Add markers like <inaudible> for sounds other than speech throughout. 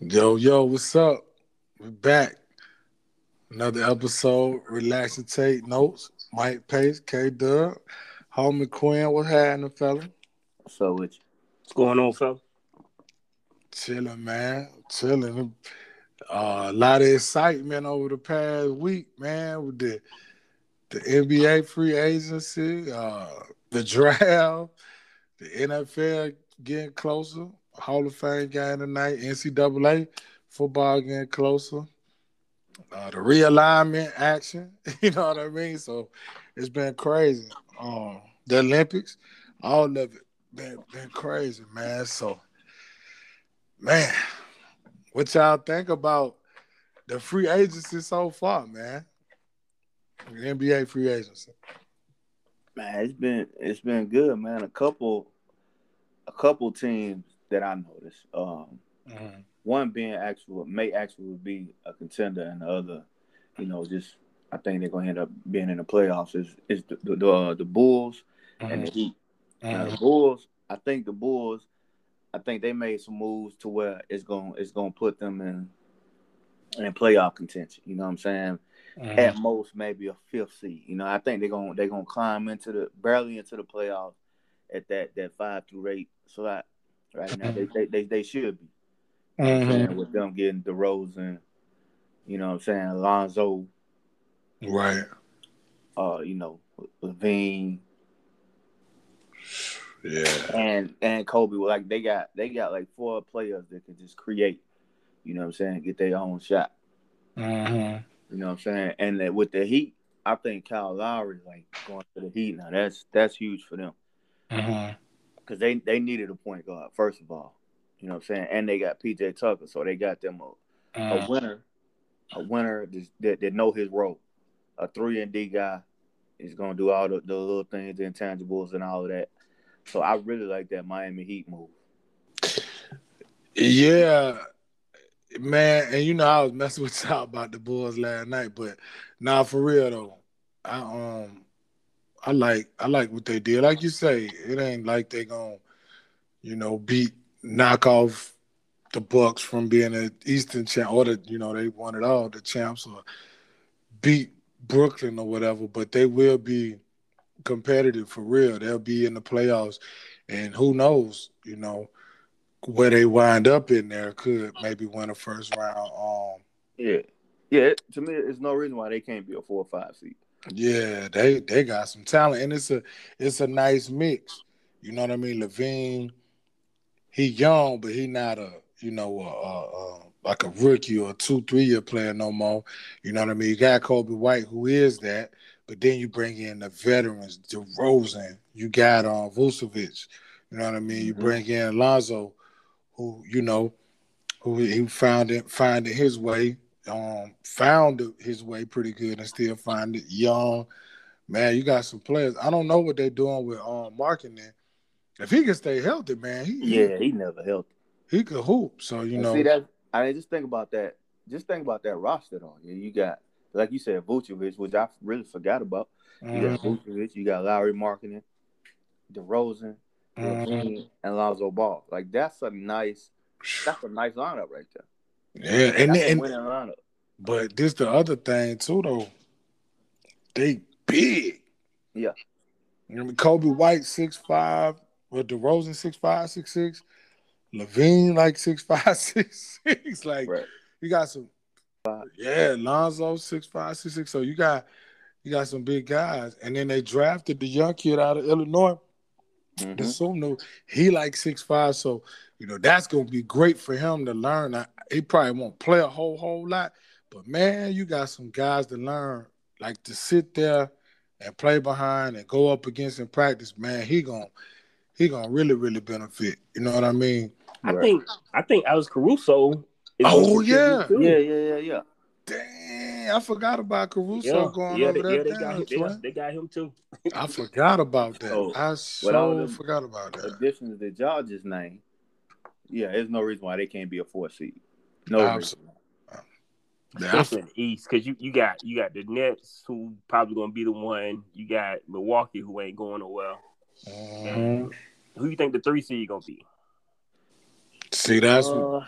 Yo, yo, what's up? We're back. Another episode, Relax and Take Notes. Mike Pace, K Dub, Homie Quinn, what's happening, fella? What's up with you? What's going on, fella? Chilling, man. Chilling. Uh, a lot of excitement over the past week, man, with the the NBA free agency, uh, the <laughs> draft, the NFL getting closer, Hall of Fame game tonight, NCAA football getting closer, uh, the realignment action, <laughs> you know what I mean? So it's been crazy. Um, the Olympics, all of it been, been crazy, man. So, man, what y'all think about the free agency so far, man? The NBA free agency. Man, it's been it's been good, man. A couple a couple teams that I noticed. Um Mhm. one being actual may actually be a contender and the other, you know, just I think they're gonna end up being in the playoffs is is the the, the, uh, the Bulls and the Heat. Now, the Mhm. Bulls, I think the Bulls, I think they made some moves to where it's going to it's going to put them in in playoff contention. You know what I'm saying? Mhm. At most, maybe a fifth seed. You know, I think they're going to they're going to climb into the barely into the playoffs at that that five through eight slot right now. They they they, they should be. You know what I'm Mhm. saying? with them getting DeRozan, you know what I'm saying, Alonzo, Right. uh, you know, LaVine, Yeah. and and Coby, like they got they got like four players that can just create, you know what I'm saying, get their own shot. Mm-hmm. You know what I'm saying? And that with the Heat, I think Kyle Lowry like going to the Heat now. That's that's huge for them Mm-hmm. Because they they needed a point guard first of all. You know what I'm saying? And they got PJ Tucker, so they got them a, a winner, a winner that, that know his role. A three and D guy is gonna do all the, the little things, the intangibles, and all of that. So I really like that Miami Heat move. Yeah, man, and you know I was messing <laughs> with y'all about the Bulls last night, but now for real though, I um I like I like what they did. Like you say, it ain't like they gonna, you know, beat knock off the Bucks from being an Eastern champ or the you know they won it all the champs or beat Brooklyn or whatever, but they will be competitive for real. They'll be in the playoffs, and who knows, you know where they wind up in there could maybe win a first round. Um, Yeah, yeah. To me, there's no reason why they can't be a four or five seed. Yeah, they they got some talent, and it's a it's a nice mix. You know what I mean? LaVine, he young, but he not a you know a, a, a like a rookie or a two three year player no more. You know what I mean? You got Coby White, who is that, but then you bring in the veterans, DeRozan. You got um Vucevic. You know what I mean? You Mhm. bring in Lonzo, who you know, who he found it finding his way. Um, found his way pretty good and still find it young. Man, you got some players. I don't know what they're doing with um Markkanen. If he can stay healthy, man, he Yeah, he never healthy. he could hoop. So you And know, see that? I mean, just think about that. Just think about that roster, though. Yeah, you got like you said, Vucevic, which I really forgot about. You got mhm, Vucevic, you got Lauri Markkanen, DeRozan, mhm. LaVine, and Lonzo Ball. Like that's a nice, that's a nice lineup right there. Yeah, and and but this the other thing too though. They big. Yeah. You know, I mean? Coby White six five, or DeRozan six five six six, LaVine like six five <laughs> six six. Like Right. you got some. Yeah, Lonzo six five six six. So you got you got some big guys, and then they drafted the young kid out of Illinois. The Mhm. Sumno, he like six five, so you know that's gonna be great for him to learn. I, he probably won't play a whole whole lot, but man, you got some guys to learn, like to sit there and play behind and go up against in practice. Man, he gonna he gonna really really benefit. You know what I mean? I Right. think I think Alex Caruso. Is Oh, yeah. Yeah, yeah, yeah, yeah. Dang, I forgot about Caruso yeah, going yeah, over they, there. yeah, they got him. They, Trent. they got him too. I forgot about that. <laughs> So, I all so forgot about that. Additions that y'all just named. Yeah, there's no reason why they can't be a four seed. No reason. Absolutely. Yeah, I Especially the East, because you, you got you got the Nets who probably gonna be the one. You got Milwaukee who ain't going nowhere. Mhm. Who you think the three seed gonna be? See, that's Uh,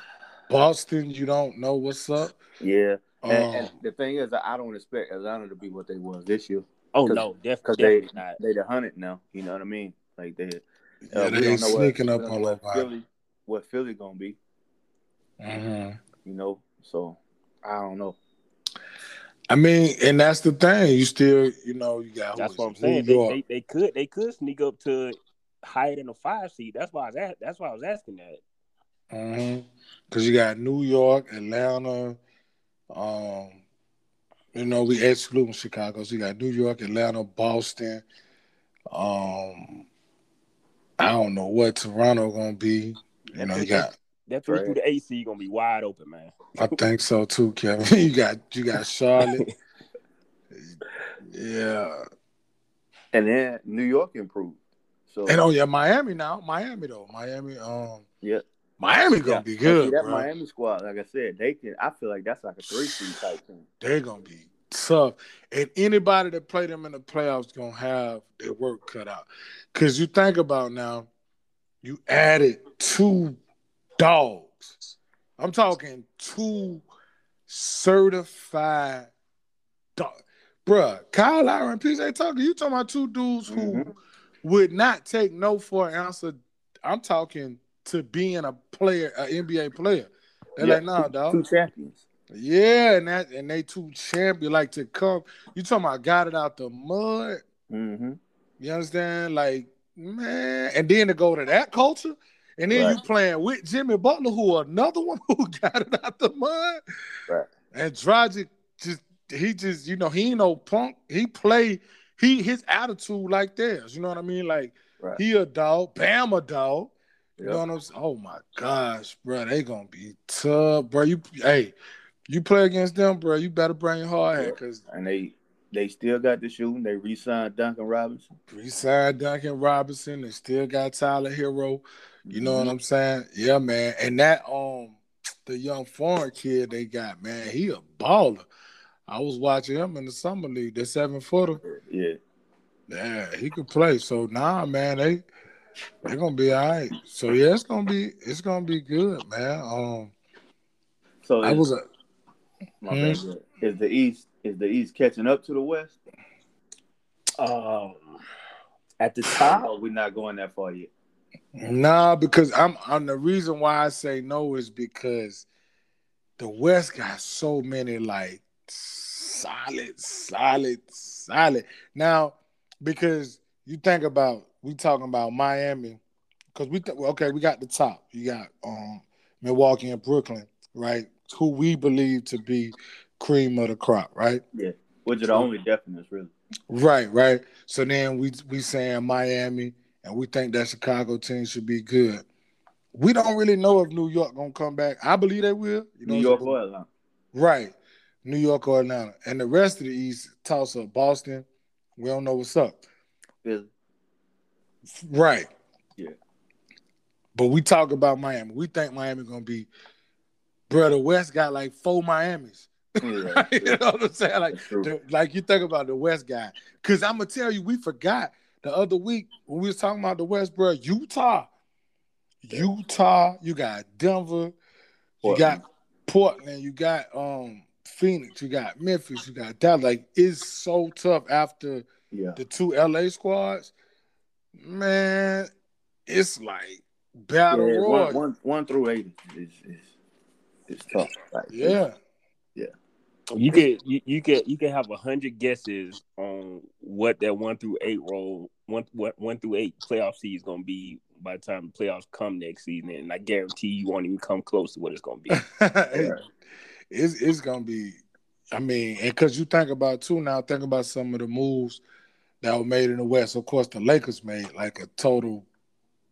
Boston, you don't know what's up. Yeah, and, Um, and the thing is, I don't expect Atlanta to be what they was this year Oh no, def- because they definitely not. they the hunted now. You know what I mean? Like they, yeah, uh, we they don't know what- sneaking up on know nobody. Philly, what Philly gonna be? Mhm. You know, so I don't know. I mean, and that's the thing. You still, you know, you got That's what I'm saying. They, they they could they could sneak up to higher than a five seed. That's why I was at, that's why I was asking that. Mm-hmm. Because you got New York, Atlanta. Um, you know, we excluding Chicago. So you got New York, Atlanta, Boston. Um, I don't know what Toronto gonna be. You know, you got. That three Right. through the AC gonna be wide open, man. I think so too, Kevin. <laughs> you got you got Charlotte. <laughs> yeah, And then New York improved. So and oh yeah, Miami now. Miami though, Miami. Um, yeah, Miami gonna Yeah. be good. that bro. Miami squad, like I said, they can. I feel like that's like a three seed type thing. they're gonna be tough. And anybody that play them in the playoffs gonna have their work cut out. Cause you think about now, you added two dogs. I'm talking two certified dog. Bruh, Kyle Lowry and PJ Tucker, you talking about two dudes who Mhm. would not take no for an answer. I'm talking to being a player, an NBA player. They're Yeah, like, nah, two, dog. two champions. Yeah, and that and they two champion like to come. You talking about got it out the mud? Mm-hmm. You understand? Like man, and then to go to that culture, and then you Right. playing with Jimmy Butler, who another <laughs> one who got it out the mud, Right. and Dragic just he just you know he ain't no punk. He play he his attitude like theirs. You know what I mean? Like Right. he a dog, Bam a dog. You Yep. know what I'm saying? Oh my gosh, bro, they gonna be tough, bro. You hey, you play against them, bro. You better bring your hard head Yep. because And they they still got the shooting. They re-signed Duncan Robinson. Resign Duncan Robinson. They still got Tyler Herro. You know what I'm saying? Yeah, man. And that um the young foreign kid they got, man, he a baller. I was watching him in the summer league, the seven footer. Yeah. Yeah, he could play. So nah, man, they they're gonna be all right. So yeah, it's gonna be it's gonna be good, man. Um So I was a my bad, Hmm? is the East is the East catching up to the West? Um, at the Oh, top, we're not going that far yet. Nah, because I'm and the reason why I say no is because the West got so many like solid, solid, solid. Now, because you think about we talking about Miami, because we th- okay, we got the top. You got um Milwaukee and Brooklyn, right? Who we believe to be cream of the crop, right? Yeah. Which are the only definites really. Right, right. So then we we saying Miami, and we think that Chicago team should be good. We don't really know if New York gonna come back. I believe they will. You know, New York or Atlanta. right? New York or Atlanta, and the rest of the East toss up Boston. We don't know what's up. Philly. Right. Yeah. But we talk about Miami. We think Miami gonna be. Brother West got like four Miamis. <laughs> Yeah, you know what I'm saying? Like, the- like you think about the West guy. Cause I'm gonna tell you, we forgot the other week when we was talking about the West, bro. Utah, Utah. You got Denver. You got Portland. You got um Phoenix. You got Memphis. You got Dallas. Like it's so tough after Yeah. the two LA squads. Man, it's like battle Yeah, one, one, one through eight is is, is tough. Like, yeah. You could you, you could you could have a hundred guesses on what that one through eight roll one what one through eight playoff seed is gonna be by the time the playoffs come next season, and I guarantee you won't even come close to what it's gonna be. <laughs> It- it's it's gonna be. I mean, and because you think about too now, think about some of the moves that were made in the West. Of course, the Lakers made like a total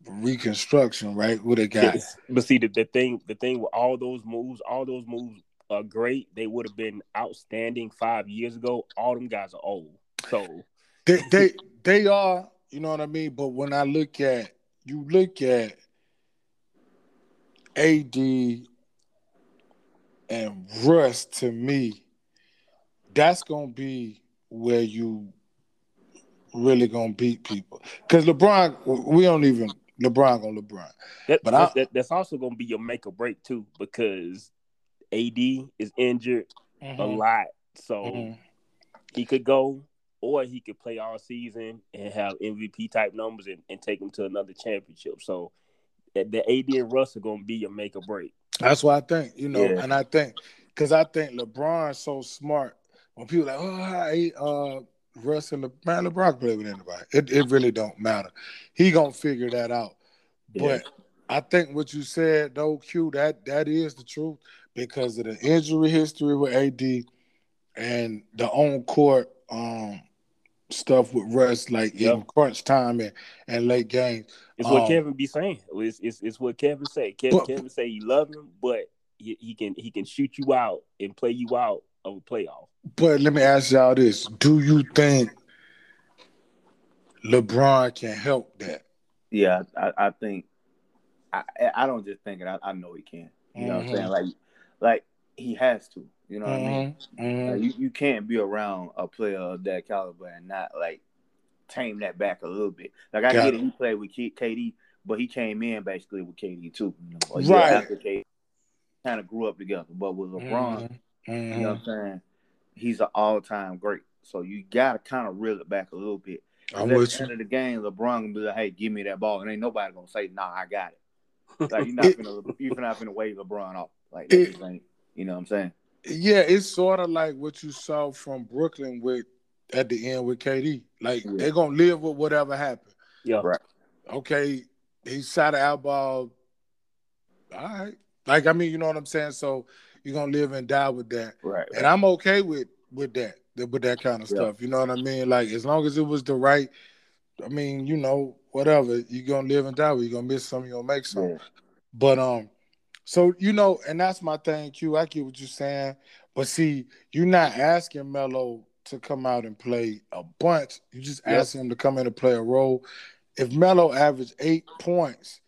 reconstruction, right? Who they got? Yes. But see, the, the thing, the thing with all those moves, all those moves are great. They would have been outstanding five years ago. All them guys are old, so They they they are. You know what I mean? But when I look at you, look at AD and Russ. To me, that's gonna be where you really gonna beat people. Because LeBron, we don't even LeBron gonna LeBron. That, But that's, I- that, that's also going to be your make or break too, because AD is injured a Mhm. lot, so Mhm. he could go, or he could play all season and have MVP type numbers and, and take him to another championship. So the the AD and Russ are going to be your make or break. That's what I think, you know, Yeah. and I think because I think LeBron's so smart. When people like, oh, I uh, Russ and the man, LeBron can play with anybody. It it really don't matter. He gonna figure that out. Yeah. But I think what you said though, Q, that that is the truth because of the injury history with AD and the on court um stuff with Russ, like Yeah. in crunch time and, and late games. It's what Um, Kevin be saying. It's, it's, it's what Kevin say. Kevin, But- Kevin say he love him, but he, he can he can shoot you out and play you out of a playoff. But let me ask y'all this: Do you think LeBron can help that? Yeah, I, I think I I don't just think it. I, I know he can. You know what I'm saying? Mhm. Like like he has to. You know what I mean? Mhm, mhm. Like, you, you can't be around a player of that caliber and not like tame that back a little bit. Like I Got get it. he played with KD, but he came in basically with KD too. You know, Right. KD kind of grew up together. But with LeBron, Mhm, you know what I'm saying? He's an all time great. So you gotta kind of reel it back a little bit. I'm at with the you. end of the game, LeBron gonna be like, "Hey, give me that ball," and ain't nobody gonna say, "Nah, I got it." <laughs> Like you're not gonna you're not gonna wave LeBron off. Like It- just ain't. You know what I'm saying? Yeah, it's sort of like what you saw from Brooklyn with at the end with KD. Like Yeah. they're gonna live with whatever happened. Yeah, Right. Okay, he shot an outball. All right. Like I mean, you know what I'm saying. So you're gonna live and die with that. Right. and I'm okay with with that with that kind of Yeah. stuff. You know what I mean? Like as long as it was the right, I mean, you know, whatever you're gonna live and die with. You're gonna miss some, you're gonna make some. Yeah. But um, so you know, and that's my thing, Q. I get what you're saying, but see, you're not asking Melo to come out and play a bunch. You just Yep. asking him to come in and play a role. If Melo averaged eight points,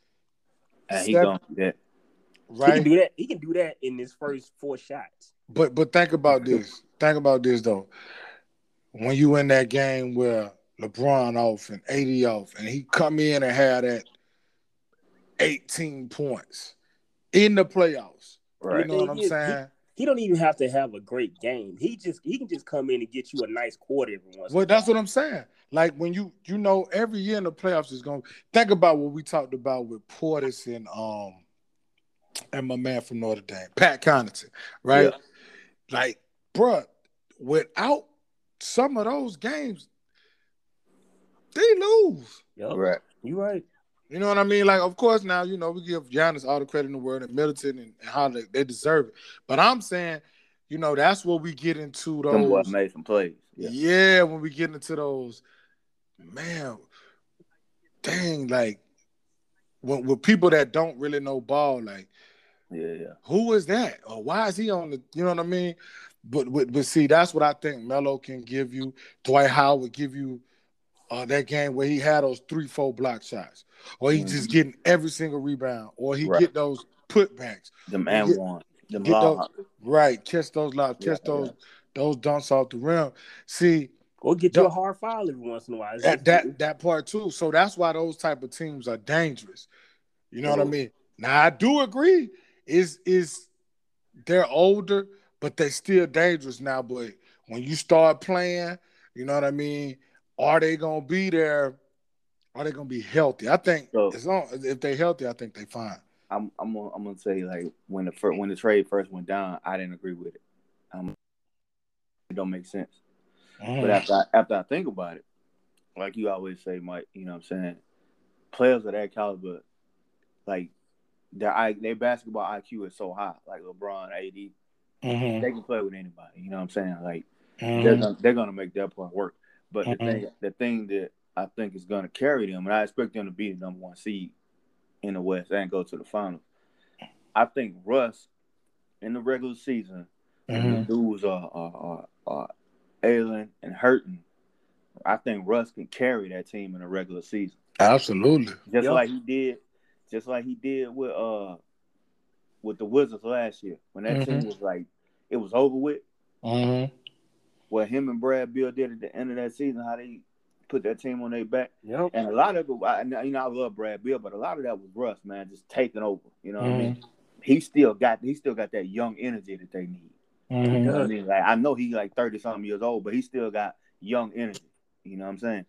And he seven- gonna do that. he can do that. He can do that in his first four shots. But but think about this. Think about this though. When you in that game where LeBron off and AD off, and he come in and had that 18 points in the playoffs. Right. You know what I'm Thing is, saying? He don't even have to have a great game. He just he can just come in and get you a nice quarter every once. Well, a that's while. what I'm saying. Like when you you know every year in the playoffs is going. to Think about what we talked about with Portis and um and my man from Notre Dame, Pat Connaughton, right? Yeah. Like, bruh, without some of those games, they lose. Yup, Right. you right. You know what I mean? Like, of course, now you know we give Giannis all the credit in the world, and Middleton and, and Holiday, they deserve it. But I'm saying, you know, that's where we get into Them boys those. made some plays. Yeah. Yeah. when we get into those, man, dang, like when with people that don't really know ball, like Yeah. Yeah. who is that or why is he on the? You know what I mean? But but, but see, that's what I think Melo can give you. Dwight Howard give you uh, that game where he had those three, four block shots, or he just Mhm. getting every single rebound, or he Right. get those putbacks. The man Get- one. Them get long. Right, catch those lobs, Yeah, catch those yeah. those dunks off the rim. See Or get you a hard foul every once in a while. That that that part too. So that's why those type of teams are dangerous. You know what I mean? Now I do agree. Is is they're older, but they still dangerous now. But when you start playing, you know what I mean. Are they gonna be there? Are they gonna be healthy? I think So- as long if they healthy, I think they fine. I'm I'm gonna, I'm gonna say like when the fir- when the trade first went down, I didn't agree with it. Um, it don't make sense. Mm. But after I, after I think about it, like you always say, Mike, you know what I'm saying? Players of that caliber, like their I their basketball IQ is so high, like LeBron, AD, Mhm. they can play with anybody. You know what I'm saying? Like Mhm. they're gonna, they're gonna make that part work. But the Mhm. thing the thing that I think is gonna carry them, and I expect them to be the number one seed in the West and go to the finals. I think Russ in the regular season, Mhm. the dudes are are, are, are ailing and hurting, I think Russ can carry that team in the regular season. Absolutely. Just Yeah. like he did, just like he did with uh with the Wizards last year. When that team Mhm. was like it was over with, Mhm. what him and Brad Beal did at the end of that season, how they put that team on their back. Yep. And a lot of it, I, you know, I love Brad Beal, but a lot of that was Russ, man, just taking over. You know what I mean? He still got he still got that young energy that they need. Mm-hmm. You know what I mean? Like I know he like thirty something years old, but he still got young energy. You know what I'm saying?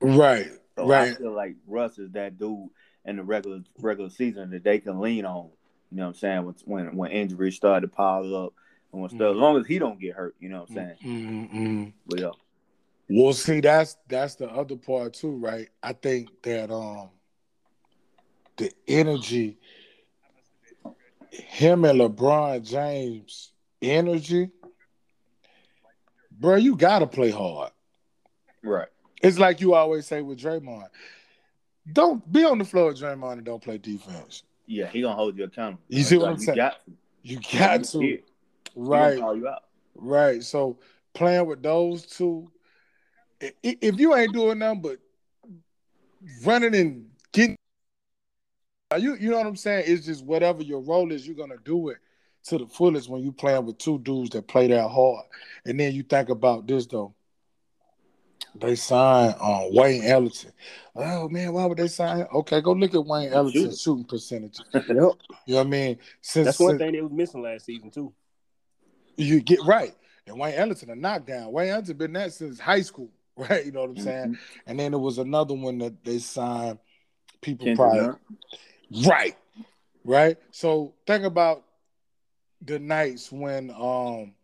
Right. So right. I feel like Russ is that dude in the regular regular season that they can lean on. You know what I'm saying? When when, when injuries start to pile up and when stuff, as long as he don't get hurt, you know what I'm saying? Mm-hmm. But yeah. Well, see, that's that's the other part too, right? I think that um the energy, him and LeBron James energy, bro, you gotta play hard. Right. It's like you always say with Draymond. Don't be on the floor Draymond and don't play defense. Yeah, he gonna hold you accountable. You see what I'm you saying? Got to. You got to. Right. call you out. Right. So playing with those two, if you ain't doing nothing but running and getting, you you know what I'm saying? It's just whatever your role is, you're gonna do it to the fullest when you playing with two dudes that play that hard. And then you think about this though. They signed um, Wayne Ellington. Oh man, why would they sign? Okay, go look at Wayne Ellington's shooting percentage. <laughs> Yep. You know what I mean? Since, That's one since- thing they was missing last season too. you get right. And Wayne Ellington a knockdown. Wayne Ellington been that since high school, <laughs> right? You know what I'm saying? And then there was another one that they signed people Kendrick probably Nunn. right, right. So think about the nights when um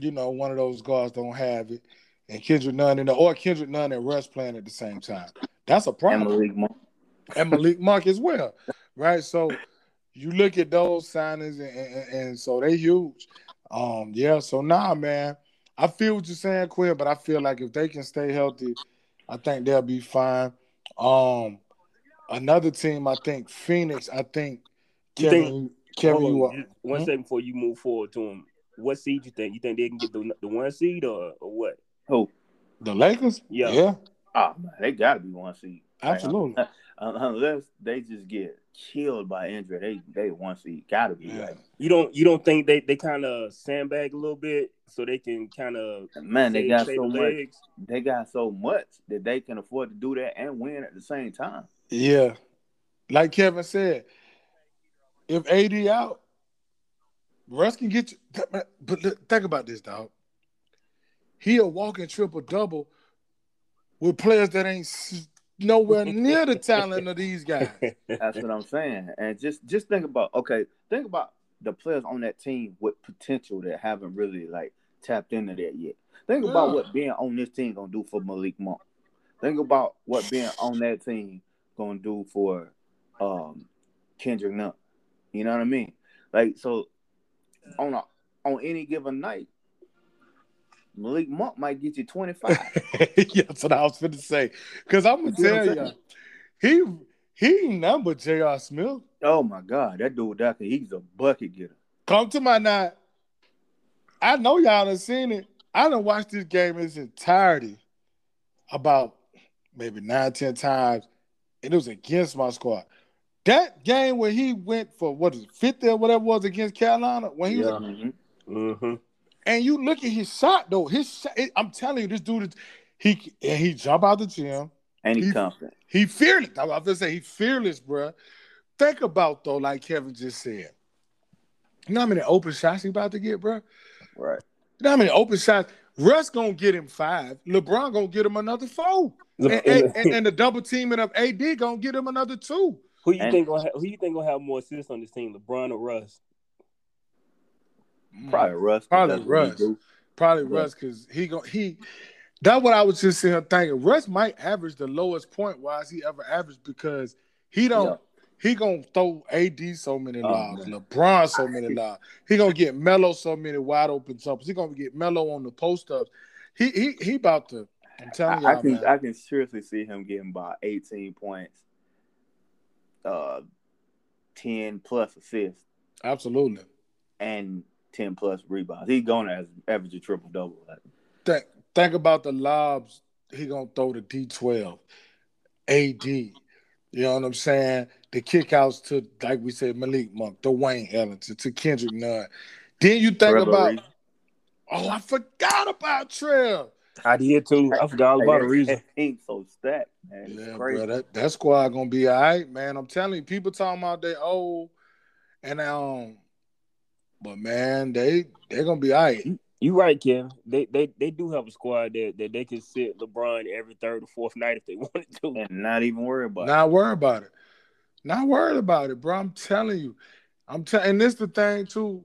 you know one of those guards don't have it, and Kendrick Nunn and the, or Kendrick Nunn and Russ playing at the same time. That's a and problem Malik Monk. and Malik Monk as well, right? So you look at those signings, and, and, and so they huge. Um, yeah. So nah, man, I feel what you're saying, Quinn, but I feel like if they can stay healthy, I think they'll be fine. Um, another team, I think Phoenix. I think You Kevin, think- Kevin, Hold you on, are, one Hmm? second before you move forward to them. What seed you think? You think they can get the, the one seed or, or what? Who? the Lakers. Yeah. yeah, Oh man, they gotta be one seed. Absolutely. uh, <laughs> unless they just get killed by injury, they they one seed. Gotta be. Yeah. Like, You don't you don't think they, they kind of sandbag a little bit so they can kind of man, they got so much. legs? They got so much that they can afford to do that and win at the same time. Yeah, like Kevin said, if AD out, Russ can get you. But look, think about this, dog. He a walking triple double with players that ain't s- nowhere <laughs> near the talent of these guys. That's what I'm saying. And just just think about okay, think about the players on that team with potential that haven't really like tapped into that yet. Think about what being on this team gonna do for Malik Monk. Think about what being on that team gonna do for um Kendrick Nunn. You know what I mean? Like so on a on any given night, Malik Monk might get you 25. <laughs> yeah, that's what I was finna say. Cause I'm gonna You see what I'm tell you, he he number J.R. Smith. oh my god, that dude Doctor, he's a bucket getter. Come to my night. I know y'all done seen it. I done watched this game in its entirety about maybe nine, ten times, and it was against my squad. That game where he went for what is it, 50 or whatever it was against Carolina, when he was Mhm. hmm and you look at his shot though, his shot, I'm telling you, this dude he and he jump out the gym. And he's He- confident. He fearless. I was gonna say he fearless, bruh. Think about though, like Kevin just said. You know how many open shots he about to get, bruh? Right. You know how many open shots? Russ gonna get him five. LeBron gonna get him another four. And, And, and, <laughs> and, and the double teaming of AD gonna get him another two. who you and- think gonna have, who you think gonna have more assists on this team, LeBron or Russ? Probably Russ. Probably That's what he Russ. Probably. Russ because he go he. That's what I was just sitting here thinking. Russ might average the lowest point wise he ever averaged because he don't. Yeah. He gonna throw AD so many Oh, lobs, man. LeBron so many <laughs> lobs. He gonna get Melo so many wide open jumpers. He gonna get Melo on the post ups. He he he about to. I'm telling I, I can man. I can seriously see him getting about 18 points, uh, 10 plus assists, Absolutely. and 10 plus rebounds. He's going to average a triple double. think think about the lobs he gonna throw to D twelve, AD. You know what I'm saying? The kickouts to like we said Malik Monk, to Wayne Ellington, to Kendrick Nunn. Then you think Trevor about Reed. oh I forgot about Trev. I did too. I forgot all about the reason. <laughs> Team so stacked, man. It's Yeah, crazy. bro, that, that squad gonna be all right, man. I'm telling you, people talking about they old and um, but man, they they're gonna be all right. You right, Kevin. They they they do have a squad that, that they can sit LeBron every third or fourth night if they <laughs> wanted to. and not even worry about it. Not worry about it. Not worried about it, bro. I'm telling you. I'm telling, and this the thing too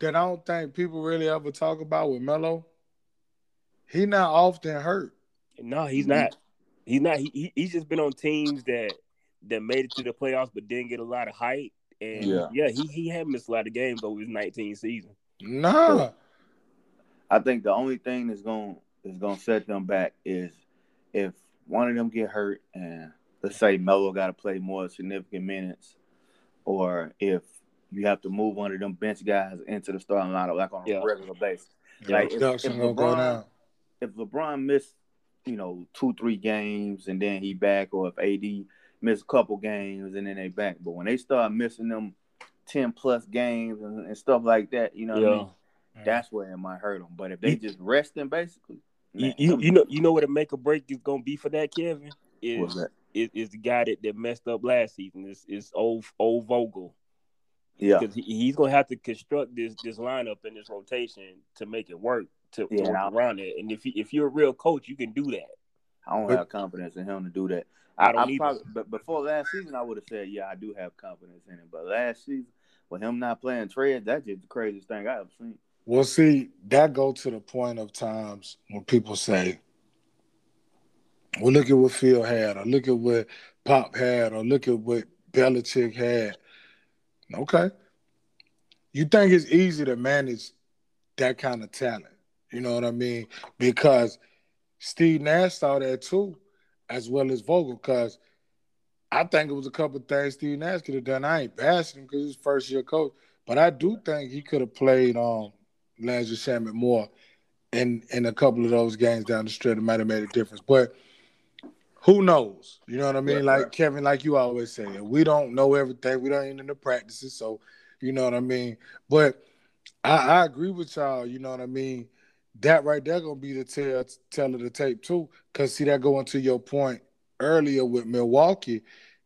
that I don't think people really ever talk about with Melo. He not often hurt. No, he's not. He's not. He, he he's just been on teams that that made it to the playoffs but didn't get a lot of hype. And Yeah. yeah, he he had missed a lot of games over his 19 season. Nah. I think the only thing that's going is going to set them back is if one of them get hurt and let's say Melo got to play more significant minutes, or if you have to move one of them bench guys into the starting lineup like on a regular basis. Your Like, if- if gonna go LeBron- down. If LeBron missed, you know, two three games and then he back, or if AD missed a couple games and then they back, but when they start missing them ten plus games and, and stuff like that, you know, what I Yeah. mean? that's where it might hurt them. But if they You- just resting, basically, You, man, you you know you know what a make or break is gonna be for that, Kevin? Is what's that? is, is the guy that, that messed up last season. Is is old old Vogel. Yeah, Because he, he's gonna have to construct this this lineup and this rotation to make it work to, to Yeah, work I- around it. And if you, if you're a real coach, you can do that. I don't have confidence in him to do that. I I, don't I probably, but before last season, I would have said, yeah, I do have confidence in him. But last season, with him not playing trade, that's just the craziest thing I ever seen. Well, see, that go to the point of times when people say, "Well, look at what Phil had, or look at what Pop had, or look at what Belichick had." Okay, you think it's easy to manage that kind of talent? You know what I mean? Because Steve Nash saw that too, as well as Vogel. Because I think it was a couple things Steve Nash could have done. I ain't bashing him because he's first year coach, but I do think he could have played um Landry Shamet more in in a couple of those games down the stretch. It might have made a difference, but who knows? You know what I mean? Right, like right. Kevin, like you always say, we don't know everything. We don't even know the practices, so you know what I mean. But I, I agree with y'all. You know what I mean. That right there gonna be the tell tell of the tape too. Cause see that going to your point earlier with Milwaukee,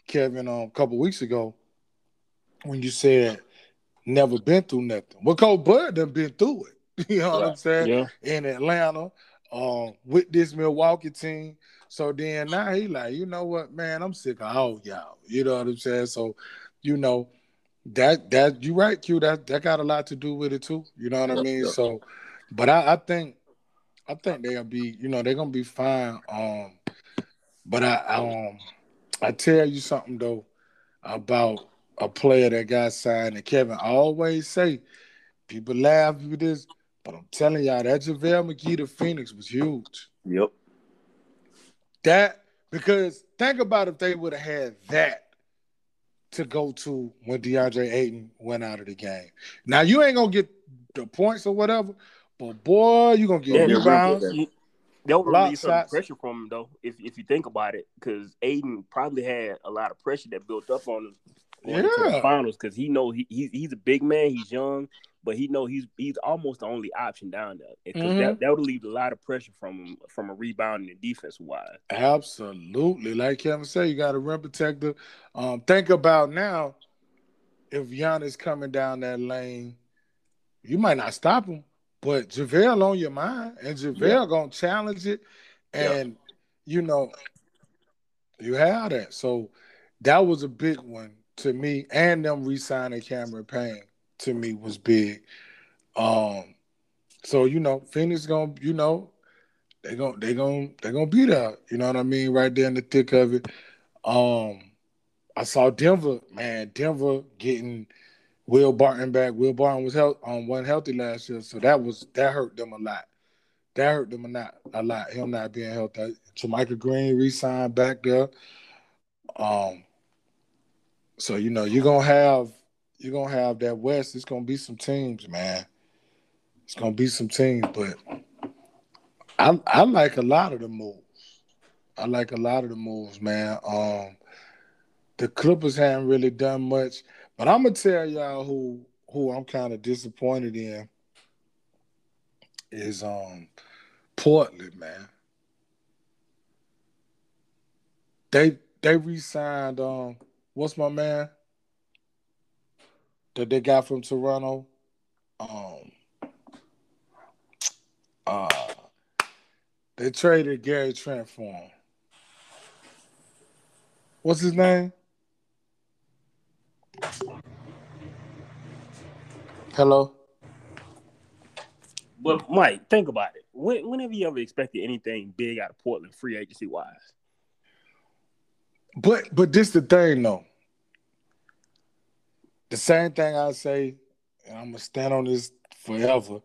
Kevin, um, a couple weeks ago, when you said never been through nothing. Well, Coach Bud done been through it. <laughs> You know what I'm saying? Yeah. In Atlanta, um, with this Milwaukee team. So then now he like, you know what, man, I'm sick of all y'all. You know what I'm saying? So, you know, that that you right, Q. That that got a lot to do with it too. You know what I mean? So, but I, I think I think they'll be, you know, they're gonna be fine. Um, but I um I tell you something though about a player that got signed, and Kevin always say, people laugh with this, but I'm telling y'all that JaVale McGee to Phoenix was huge. Yep. That because think about if they would have had that to go to when DeAndre Ayton went out of the game. Now you ain't gonna get the points or whatever, but boy, you're gonna get Yeah, rebounds. yeah. They'll Block relieve some shots. pressure from him though, if if you think about it, because Ayton probably had a lot of pressure that built up on him into the Yeah. finals. Because he know he, he's he's a big man, he's young, but he know he's he's almost the only option down there. Because Mhm. that that would leave a lot of pressure from him from a rebounding and defense wise. Absolutely. Like Kevin said, you got a rim protector. Um, think about now if Giannis coming down that lane, you might not stop him, but JaVale on your mind, and JaVale Yeah. gonna challenge it. Yeah. And you know, you have that. So that was a big one to me, and them re-signing Cameron Payne to me was big. Um, so you know, Phoenix gonna, you know, they gonna they gonna they gonna be there. You know what I mean? Right there in the thick of it. Um, I saw Denver, man. Denver getting Will Barton back. Will Barton was health um wasn't healthy last year, so that was that hurt them a lot. That hurt them a lot. A lot. Him not being healthy. JaMychal Green re-signed back there. Um. So you know you're gonna have you're gonna have that West. It's gonna be some teams, man. It's gonna be some teams, but I I like a lot of the moves. I like a lot of the moves, man. Um, the Clippers haven't really done much, but I'm gonna tell y'all who who I'm kind of disappointed in is um Portland, man. They they re-signed um what's my man that they got from Toronto? Um uh they traded Gary Trent for him. What's his name? Hello? But Mike, think about it. When, when have you ever expected anything big out of Portland free agency wise? But but this the thing though. The same thing I say, and I'm gonna stand on this forever.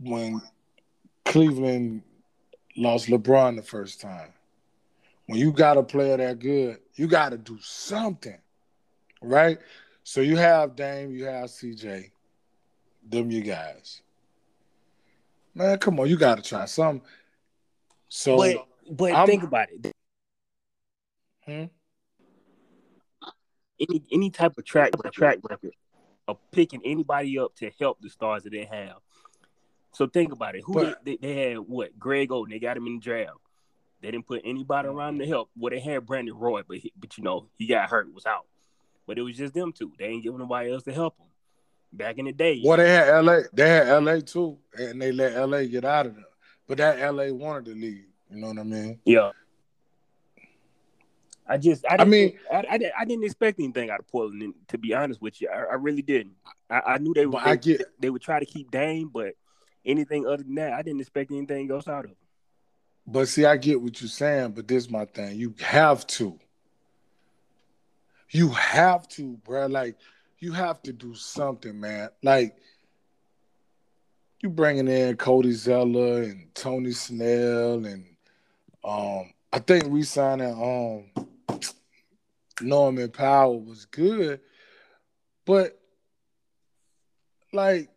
When Cleveland lost LeBron the first time, when you got a player that good, you got to do something, right? So you have Dame, you have CJ, them you guys. Man, come on, you got to try something. So, but but I'm- think about it. Hmm? Any any type of track track record of picking anybody up to help the stars that they have. So think about it. Who But- they, they, they had what Greg Oden? They got him in the draft. They didn't put anybody around to help. Well, they had Brandon Roy, but he, but you know he got hurt, was out. But it was just them two. They ain't giving nobody else to help them. Back in the day, Well, they had LA. They had LA too, and they let LA get out of there. But that LA wanted to leave. You know what I mean? Yeah. I just, I, I mean- I, I, didn't- I didn't expect anything out of Portland. To be honest with you, I, I really didn't. I, I knew they would, they, I get- they would try to keep Dame, but anything other than that, I didn't expect anything else out of them. But see, I get what you're saying. But this is my thing. You have to. You have to, bro. Like you have to do something, man. Like you bringing in Cody Zeller and Tony Snell and um, I think re-signing um Norman Powell was good, but like,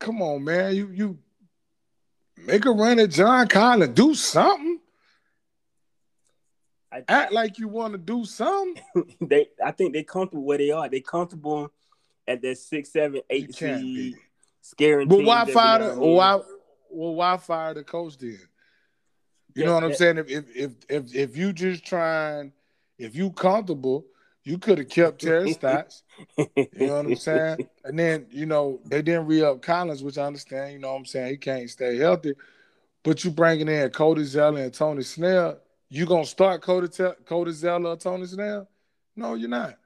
come on, man. You you make a run at John Collins. Do something. I, Act like you want to do something. <laughs> they, I think they comfortable where they are. They comfortable at that six, seven, eight seed, scaring. But why fire the why well why fire the coach then? You Yeah, know what I'm eh. saying? If if if if, if you just trying, if you comfortable, you could have kept Terry <laughs> Stotts. You know what I'm saying? And then, you know, they didn't re up Collins, which I understand. You know what I'm saying? He can't stay healthy. But you bringing in Cody Zeller and Tony Snell, you to start Cody, Te- Cody Zeller or Tony Snell? No, you're not.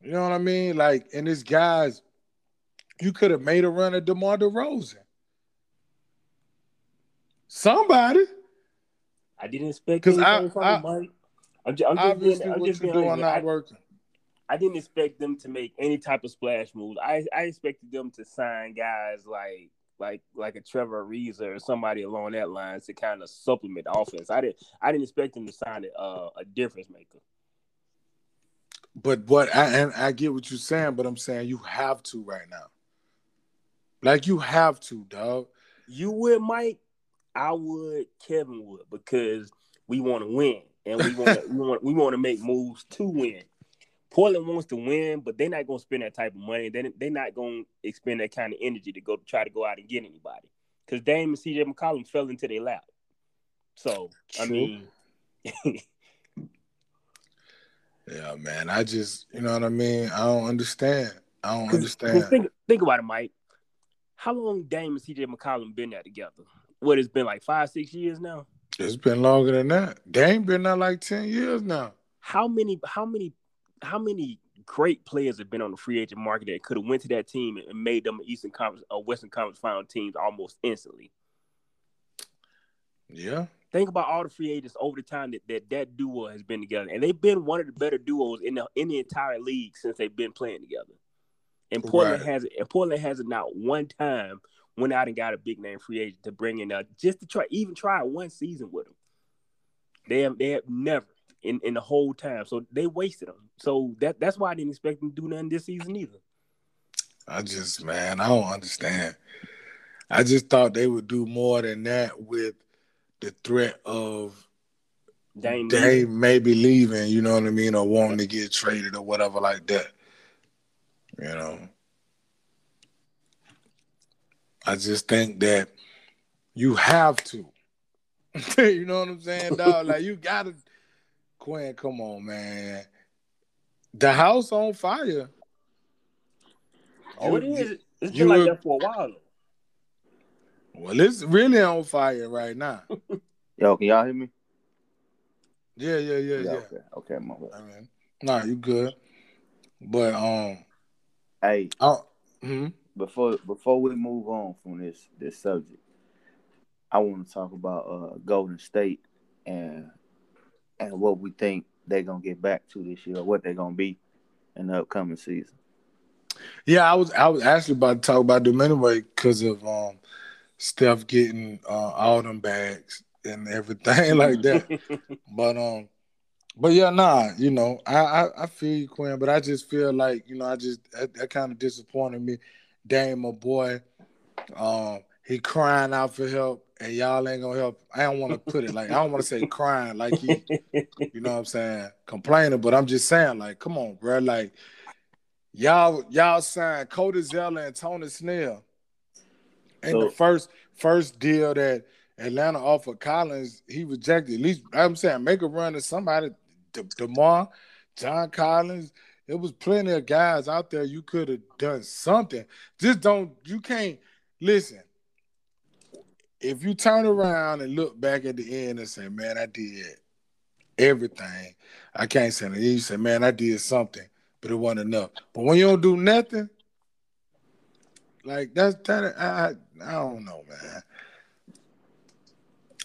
You know what I mean? Like, and this guys, you could have made a run at DeMar DeRozan. Somebody. I didn't expect 'Cause I- I- Mike. I'm just, I'm just being, Obviously, I'm what just you're being doing not I, working. I didn't expect them to make any type of splash move. I I expected them to sign guys like like like a Trevor Ariza or somebody along that lines to kind of supplement the offense. I didn't I didn't expect him to sign a, uh, a difference maker. But what I and I get what you're saying, but I'm saying you have to right now. Like you have to, dog. You would, Mike. I would. Kevin would because we want to win and we want <laughs> we want we want to make moves to win. Portland wants to win, but they're not going to spend that type of money. They they're not going to expend that kind of energy to go try to go out and get anybody. Because Dame and CJ McCollum fell into their lap. So I mean, <laughs> Yeah, man. I just, you know what I mean. I don't understand. I don't 'cause- understand. 'cause think think about it, Mike. How long Dame and CJ McCollum been there together? What it's been like five six years now. It's been longer than that. Dame been there like ten years now. how many how many how many great players have been on the free agent market that could have went to that team and made them an Eastern Conference or Western Conference final teams almost instantly. Yeah, Think about all the free agents over the time that that, that duo has been together, and they've been one of the better duos in the in the entire league since they've been playing together. And Portland Right. has and Portland hasn't not one time went out and got a big name free agent to bring in uh, just to try even try one season with them. They have they have never in, in the whole time, so they wasted them. So that that's why I didn't expect them to do nothing this season either. I just, man, I don't understand. I just thought they would do more than that with the threat of Dame, Dame maybe leaving. You know what I mean, or wanting to get traded or whatever like that. You know, I just think that You have to. <laughs> you know what I'm saying, dog? like you gotta Quinn, come on, man. The house on fire. Oh, it is. It's been like that for a while. Well, it's really on fire right now. <laughs> Yo, can y'all hear me? Yeah, yeah, yeah, yeah. Okay, okay, my bad. I mean, nah, you good. But um, hey, oh, hmm before before we move on from this this subject, I want to talk about uh Golden State and and what we think they're gonna get back to this year, what they're gonna be in the upcoming season. Yeah, I was I was actually about to talk about them anyway because of um Steph getting uh, all them bags and everything <laughs> like that. <laughs> but um, but yeah, nah, you know, I, I, I feel you, Quinn, but I just feel like you know, I just that, that kind of disappointed me. Dame, my boy, um, he crying out for help, and y'all ain't gonna help. I don't want to put it like I don't want to say <laughs> crying like he, you know what I'm saying, complaining, but I'm just saying like, come on, bro, like y'all y'all signed Cody Zeller and Tony Snell, and so, the first first deal that Atlanta offered Collins, he rejected. At least I'm saying make a run to somebody, De- Demar, John Collins. It was plenty of guys out there you could have done something. Just don't you can't listen. If you turn around and look back at the end and say, "Man, I did everything," I can't say that. You say, "Man, I did something," but it wasn't enough. But when you don't do nothing, like that's that. I I don't know, man.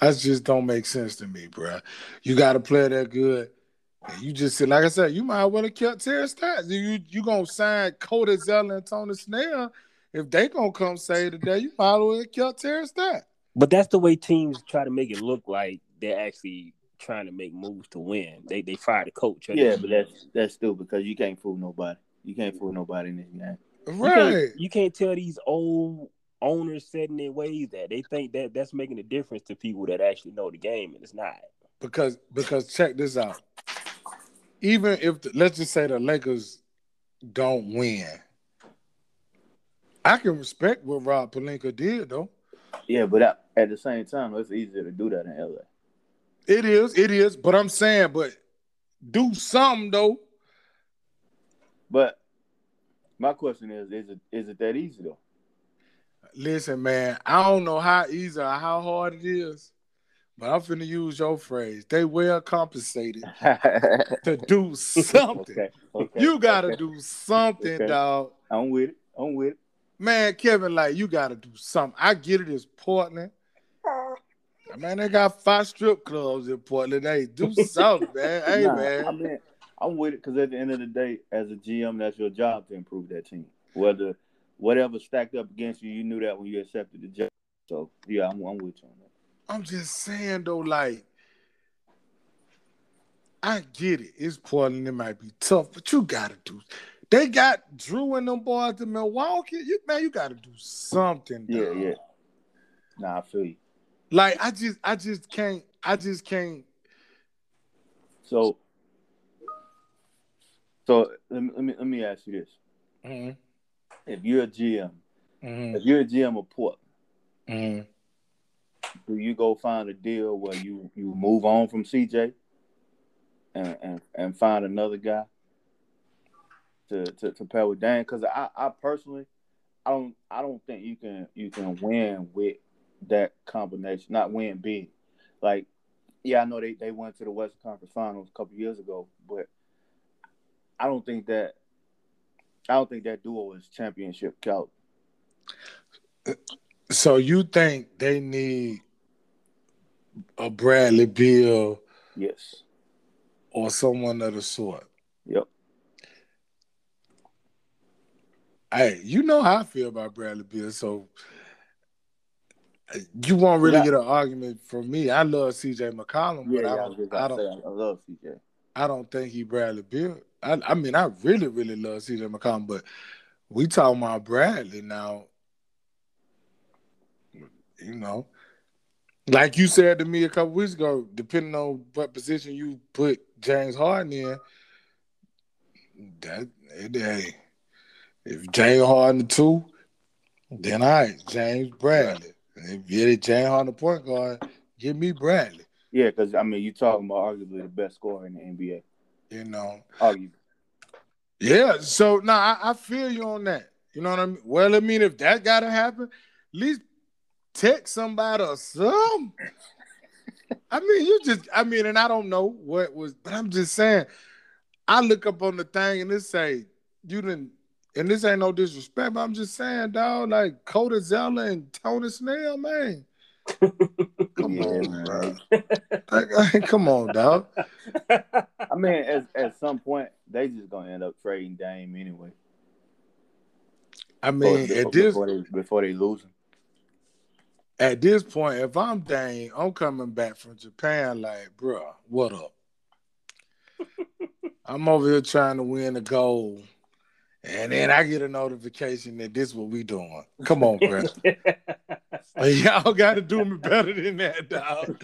That just don't make sense to me, bro. You got to play that good. You just said, like I said, you might well have kept Terry Stotts. You you gonna sign Cody Zeller and Tony Snell. If they gonna come say today, you might well have kept Terry Stotts. But that's the way teams try to make it look like they're actually trying to make moves to win. They they fire the coach. Yeah, but that's that's still because you can't fool nobody. You can't fool nobody in this game. Right. You can't, you can't tell these old owners setting their ways that they think that that's making a difference to people that actually know the game, and it's not. Because because check this out. Even if the, let's just say the Lakers don't win, I can respect what Rob Pelinka did though. Yeah, but at, at the same time, it's easier to do that in LA. It is, it is. But I'm saying, but do something though. But my question is, is it is it that easy though? Listen, man, I don't know how easy or how hard it is, but I'm finna use your phrase. They well compensated <laughs> to do <laughs> something. Okay, okay, you gotta okay. do something, dog. I'm with it. I'm with it. Man, Kevin, like you gotta do something. I get it, it's Portland. <laughs> Man, they got five strip clubs in Portland. Hey, do <laughs> something, man. Hey, nah, man. I mean, I'm with it because at the end of the day, as a GM, that's your job to improve that team. Whether whatever stacked up against you, you knew that when you accepted the job. So yeah, I'm, I'm with you on that. I'm just saying though, like I get it. It's Portland. It might be tough, but you gotta do. They got Jrue and them boys to Milwaukee. You, man, you gotta do something. Yeah, dog. yeah. Nah, I feel you. Like I just, I just can't. I just can't. So, so let me let me, let me ask you this. Mm-hmm if you're a GM, mm-hmm. if you're a GM of Portland, mm-hmm. do you go find a deal where you you move on from CJ and and, and find another guy to to, to pair with Dan? Because I, I personally, I don't I don't think you can you can win with that combination. Not win big, like yeah, I know they, they went to the Western Conference Finals a couple years ago, but I don't think that I don't think that duo is championship caliber. So you think they need a Bradley Beal? Yes. Or someone of the sort. Yep. Hey, you know how I feel about Bradley Beal, so uh, you won't really yeah. get an argument from me. I love CJ McCollum, yeah, but yeah, I don't. I, I don't. I love CJ. I don't think he Bradley Beal. I, I mean, I really, really love CJ McCollum, but we talking about Bradley now. You know, like you said to me a couple weeks ago, depending on what position you put James Harden in, that hey, if James Harden the two, then all right, James Bradley. If you James Harden the point guard, give me Bradley. Yeah, because I mean, you're talking about arguably the best scorer in the NBA. You know. Arguably. Yeah. So no, I, I feel you on that. You know what I mean? Well, I mean, if that gotta happen, at least text somebody or something. I mean, you just, I mean, and I don't know what was, but I'm just saying, I look up on the thing and it say, you didn't, and this ain't no disrespect, but I'm just saying, dog, like Cody Zeller and Tony Snell, man. <laughs> Come Yeah, on, man. bro. <laughs> Like, come on, dog. I mean, at, at some point, they just gonna end up trading Dame anyway. I mean, before, at this before they before they lose him. at this point, if I'm Dame, I'm coming back from Japan like, bruh, what up? <laughs> I'm over here trying to win the gold. And then I get a notification that this what we doing. Come on, bro. <laughs> y'all gotta do me better than that, dog.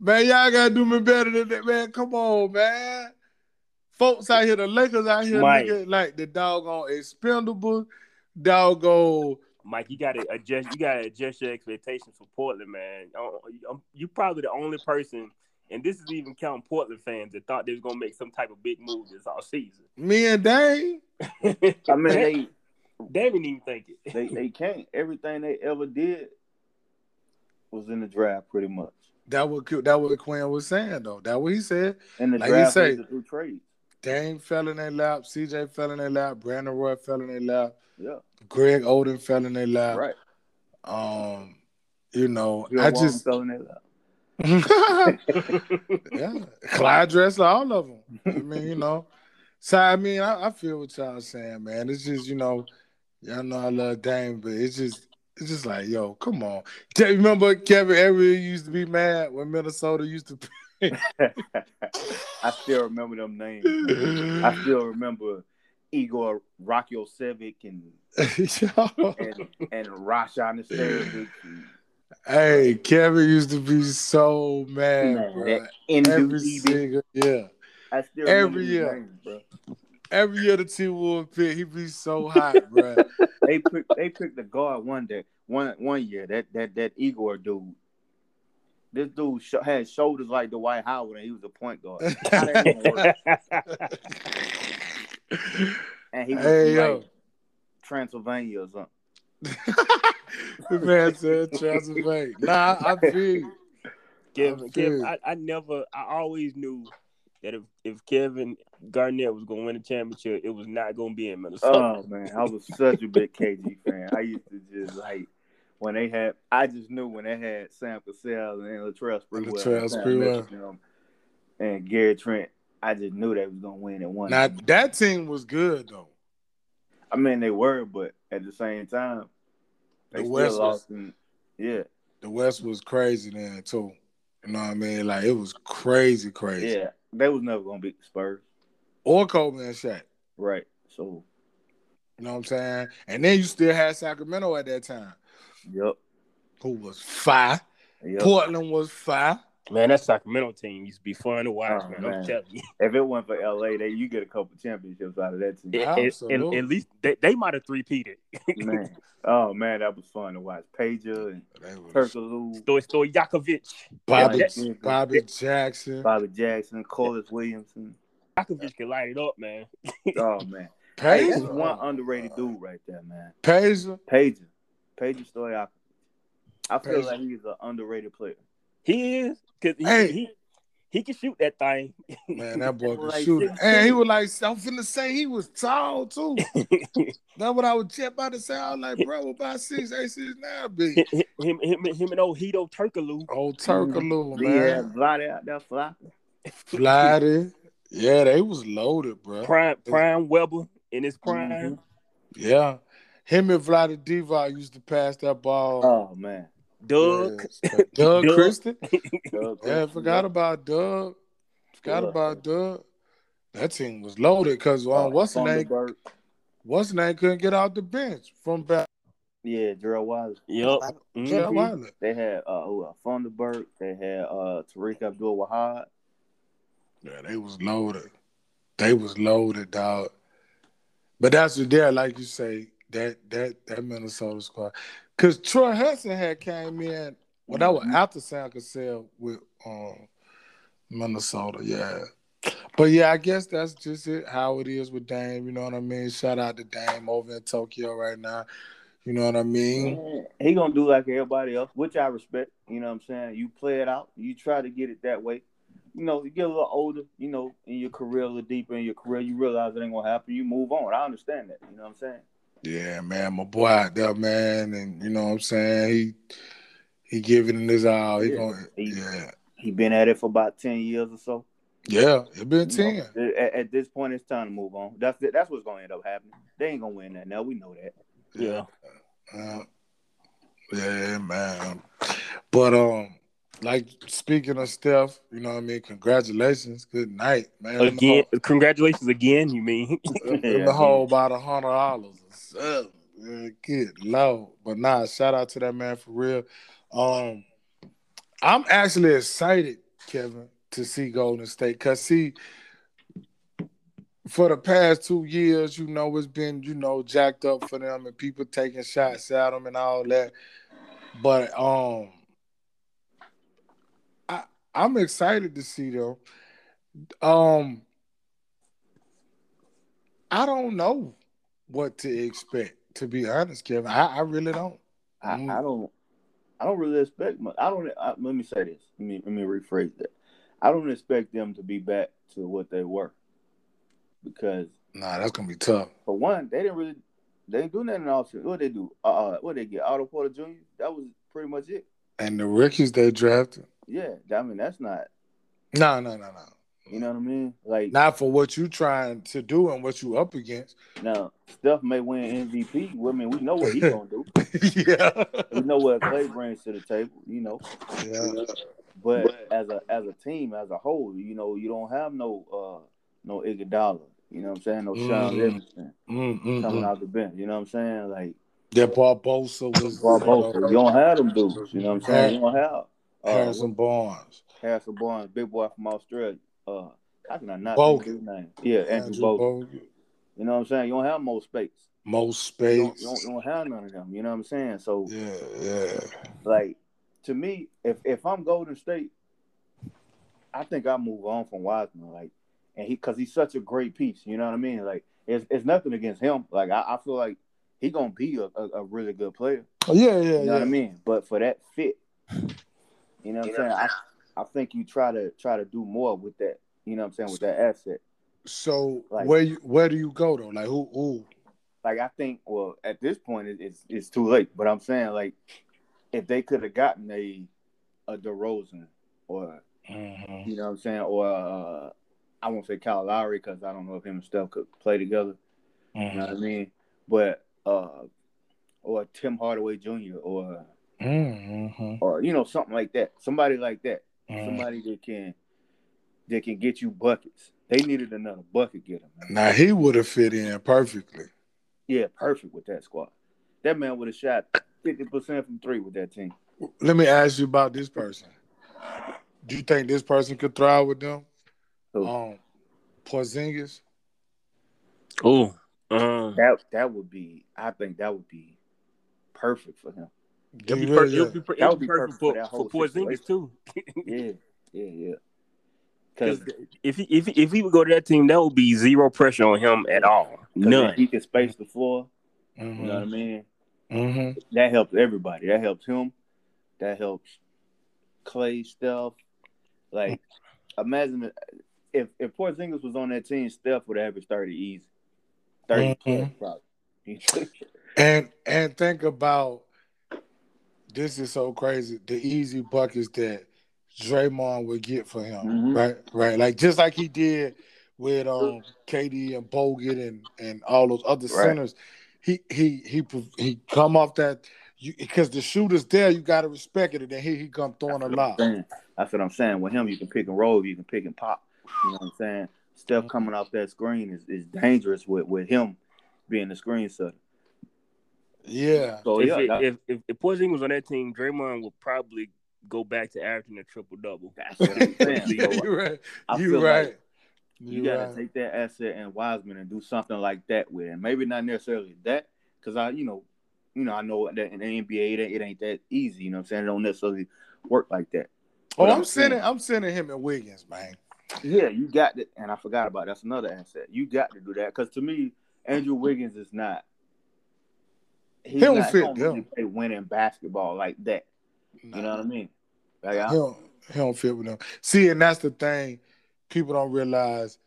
Man, y'all gotta do me better than that, man. Come on, man. Folks out here, the Lakers out here, Mike. nigga, like the doggone expendable, doggone Mike, you gotta adjust. You gotta adjust your expectations for Portland, man. You probably the only person, and this is even counting Portland fans that thought they was gonna make some type of big move this all season. me and Dame. I mean, they <laughs> they didn't even think it. they they can't. Everything they ever did was in the draft, pretty much. That what that what Quinn was saying though. That what he said. And the Like you draft say- was through trades. Dame fell in their lap. CJ fell in their lap. Brandon Roy fell in their lap. Yeah, Greg Oden fell in their lap. right. Um, you know, Bill I just fell in that lap. <laughs> yeah, Clyde Drexler all of them. I mean, you know. So I mean, I, I feel what y'all saying, man. It's just you know, y'all know I love Dame, but it's just it's just like, yo, come on. Remember Kevin Everett used to be mad when Minnesota used to. <laughs> I still remember them names. I still remember Igor Rakocevic <laughs> and and and Rasho Nesterovic and hey, Kevin used to be so mad, Man, bro. Every single yeah. I still every year. bro. Every year the team would pick, he'd be so hot, bro. <laughs> They picked they picked the guard one day, one one year. That that that Igor dude. This dude sh- had shoulders like Dwight Howard, and he was a point guard. How that even work? <laughs> And he was Hey, yo. like Transylvania or something. <laughs> the man said Transylvania. Nah, I feel you. Kevin, I feel Kevin, you. I, I never, I always knew that if, if Kevin Garnett was going to win a championship, it was not going to be in Minnesota. Oh man, I was such a big KG fan. I used to just like when they had. I just knew when they had Sam Cassell and Latrell Sprewell, Latrell and Sam Sprewell. Mitchell and Gary Trent. I just knew they was gonna win at one. Now that team was good though. I mean, they were, but at the same time, they The still West was- In, yeah, The West was crazy then too. You know what I mean? Like it was crazy, crazy. yeah, they was never gonna beat the Spurs, Or Kobe and Shaq. right? So, You know what I'm saying? And then you still had Sacramento at that time, yep, who was five. yep. Portland was five. Man, that Sacramento team used to be fun to watch, Oh, man. man. I'm telling you. <laughs> If it wasn't for LA, they you get a couple championships out of that team. At, at- Absolutely. at least they, they might have three-peated. <laughs> man, oh man, that was fun to watch. Peja and They was Turkoglu, Stoy Stojakovic. Bobby, Yeah. Bobby Jackson, Bobby Jackson, Corliss Williamson. Stojakovic can light it up, man. <laughs> Oh man, hey, that's one underrated dude right there, man. Peja. Peja, Peja Stojakovic. I feel Peja. like he's an underrated player. He is because he, Hey. he he can shoot that thing. Man, that boy <laughs> could Like shoot it. And he was like, I'm finna say he was tall too. <laughs> That's what I was just about to say. I was like, bro, about six, eight, six, nine, big. him, him, him, and old Hedo Turkoglu. Old Turkoglu, Yeah, man. Vlade out there flopping. Flatty. Yeah, they was loaded, bro. Prime Prime Weber in his prime. Mhm. Yeah. Him and Vlade Divac used to pass that ball. Oh man, Doug. Yes. <laughs> Doug Doug. Christie. <laughs> Doug Yeah, Christie, forgot about Doug. Forgot Yeah. about Doug. That team was loaded because Uh, um, what's the name? What's the name? Couldn't get out the bench from back. Yeah, Gerald Wiley. Yep. Gerald Mhm. Wiley. They had uh, who, uh Thunderbird. They had uh Tariq Abdul Wahad. Yeah, they was loaded. They was loaded, dog. But that's what they're like you say. that that that Minnesota squad. Cause Troy Hudson had came in. Well, that was Mhm. after Sam Cassell with um Minnesota. Yeah. But yeah, I guess that's just it. How it is with Dame. You know what I mean? Shout out to Dame over in Tokyo right now. You know what I mean? He gonna do like everybody else, which I respect. You know what I'm saying? You play it out. You try to get it that way. You know, you get a little older. You know, in your career, a little deeper in your career, you realize it ain't gonna happen. You move on. I understand that. You know what I'm saying? Yeah, man, my boy out there, man, and you know what I'm saying. He he giving it his all. He Yeah. going, He- yeah, He been at it for about ten years or so. yeah. It been You ten. know, at, at this point, it's time to move on. That's that's what's gonna end up happening. They ain't gonna win that now. We know that. Yeah. Uh, yeah, man. But um, like speaking of Steph, you know what I mean. Congratulations, good night, man. Again, congratulations again. You mean? in <laughs> Yeah, the hole about a hundred dollars or something. Good low, but nah. Shout out to that man for real. Um, I'm actually excited, Kevin, to see Golden State. Cause see, for the past two years, you know, it's been you know jacked up for them and people taking shots at them and all that. But um, I I'm excited to see them. Um, I don't know what to expect. To be honest, Kevin, I, I really don't. I, Mm. I don't I don't really expect much. I don't. I, let me say this. Let me let me rephrase that. I don't expect them to be back to what they were because Nah, that's gonna be tough. for one, they didn't really they didn't do nothing in offseason. What they do? Uh, uh, what they get? Otto Porter Jr. That was pretty much it. And the rookies they drafted, Yeah, I mean that's not. no, no, no, no, You know what I mean? Like not for what you trying to do and what you up against. now, Steph may win MVP. I mean, we know what he's gonna do. <laughs> yeah, We know what Clay brings to the table. You know, yeah, but as a as a team, as a whole, you know, you don't have no uh no Iguodala. You know what I'm saying? No Sean Mhm. Livingston mm, mm, coming out the bench. You know what I'm saying? Like That Barbosa was Barbosa. You don't have them dudes. You know what I'm saying? You don't have uh, Harrison Barnes, Harrison Barnes, big boy from Australia. Uh, how can I not Bogut. his name? Yeah, Andrew, Andrew Bogut. Bogut, You know what I'm saying? You don't have Mo Speights. most You don't, space. you, don't, you don't have none of them. You know what I'm saying? So, Yeah, yeah. like, to me, if if I'm Golden State, I think I move on from Wiseman. Like, and he because he's such a great piece. You know what I mean? Like, it's, it's nothing against him. Like, I, I feel like he gonna be a, a, a really good player. Oh, yeah, yeah, You know yeah. what I mean? But for that fit, you know what I'm saying? I, I think you try to try to do more with that. You know what I'm saying? With that asset. So Like- where you where do you go though? Like who who? Like I think, well, at this point, it, it's it's too late. But I'm saying, like, if they could have gotten a a DeRozan or Mm-hmm. you know what I'm saying, or uh, I won't say Kyle Lowry because I don't know if him and Steph could play together. You know what I mean? But uh, or Tim Hardaway Jr. or Mm-hmm. or you know something like that. Somebody like that. Somebody that can that can get you buckets. They needed another bucket getter. Man. Now he would have fit in perfectly. Yeah, perfect with that squad. That man would have shot fifty percent from three with that team. Let me ask you about this person. Do you think this person could thrive with them? Who? Um, Porzingis. oh, um, That that would be. I think that would be perfect for him. Do it'll be, you per- really- it'll be, per- That would be be perfect perfect for for, that for Porzingis too. <laughs> Yeah, yeah, yeah. Because Because if he if he, if he would go to that team, that would be zero pressure on him at all. None. he can space the floor. You know what I Mhm. mean? Mhm. That helps everybody. That helps him. That helps Clay, Steph. Like, imagine if if Porzingis was on that team, Steph would average thirty easy, 30 plus Mhm. probably. <laughs> And and think about this is so crazy. The easy buckets that Draymond would get for him, Mhm. right? Right, like just like he did with um KD and Bogut and and all those other Right. centers. He he he he come off that you because the shooter's there, you got to respect it, and then here he come throwing a lot. That's what I'm saying. With him, you can pick and roll, you can pick and pop. You know what I'm saying? Steph coming off that screen is, is dangerous with, with him being the screen setter. Yeah, So if, yeah, it, that- if if if Porzingis was on that team, Draymond would probably go back to averaging a triple double. that's what I'm saying. yeah, So you right. You feel right. like you You gotta right. take that asset and Wiseman and do something like that with it. Maybe not necessarily that, because I, you know, you know, I know that in the NBA it ain't, it ain't that easy. You know what I'm saying? It don't necessarily work like that. Oh, But I'm saying- sending I'm sending him and Wiggins, man. Yeah, you got it, and I forgot about that's another asset. You got to do that because to me, Andrew Wiggins is not. He's don't not, fit don't really them. play winning basketball like that. You know what I mean? Like, I, He don't, he don't fit with them. See, and that's the thing. People don't realize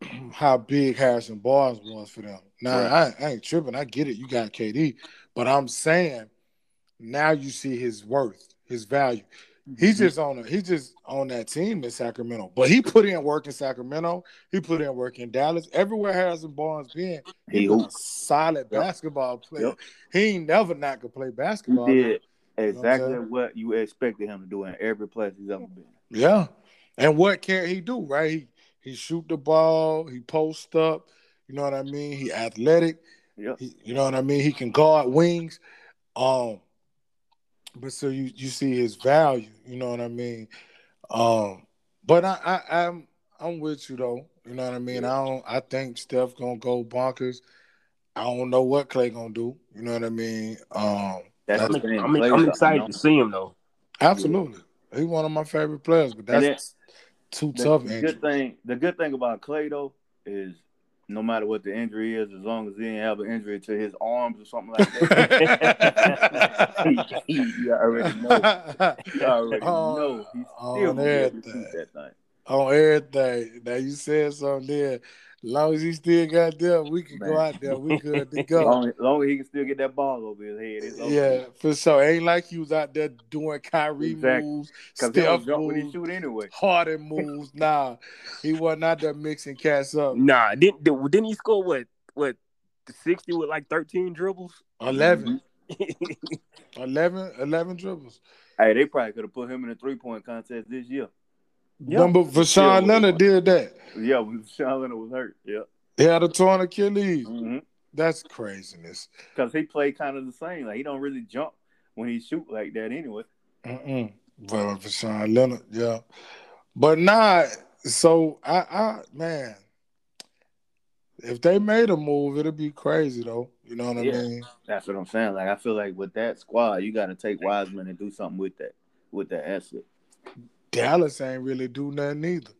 <clears throat> how big Harrison Barnes was for them. Now, I, I ain't tripping. I get it. You got KD. But I'm saying now you see his worth, his value. He's just on a, he's just on that team in Sacramento. But he put in work in Sacramento. He put in work in Dallas. Everywhere Harrison Barnes been, he, he a solid Yep. basketball player. Yep. He ain't never not could play basketball. he did exactly saying? what you expected him to do in every place he's ever been. Yeah. And what can he do, right? He he shoot the ball, he post up, you know what I mean? He athletic, Yep. he, you know what I mean? He can guard wings. Um but so you you see his value, you know what I mean? Um but I, I I'm I'm with you though. You know what I mean? I don't I think Steph gonna go bonkers. I don't know what Clay gonna do. You know what I mean? Um That's I'm- I'm, I'm excited to see him though. absolutely. He's one of my favorite players, but And that's too the, tough. the Andrew. good thing, the good thing about Clay though is no matter what the injury is, as long as he didn't have an injury to his arms or something like that, <laughs> <laughs> you already know. You already oh, On- know he's on still gonna be able to everything. that thing. on everything. Now you said something there. As long as he still got there, we can go out there. We good to <laughs> go. long, as long as he can still get that ball over his head, it's over. yeah, for sure. Ain't like he was out there doing Kyrie Exactly. moves, because he Steph don't when he moves, shoot anyway. Harden <laughs> moves. Nah, he wasn't out there mixing cats up. Nah, didn't didn't he score what what sixty with like thirteen dribbles? 11, <laughs> 11, 11 dribbles. Hey, they probably could have put him in a three point contest this year. Yeah. Number Voshon Yeah. Lenard did that. Yeah, when Sean Lenard was hurt. Yeah, He had a torn Achilles. mm-hmm. That's craziness. because he played kind of the same. Like he don't really jump when he shoot like that anyway. Mm-mm. For Sean Lenard, yeah. But not so I, I man, if they made a move, it'd be crazy though. You know what I Yeah. mean? That's what I'm saying. Like I feel like with that squad, you got to take Wiseman and do something with that, with that asset. Dallas ain't really do nothing either.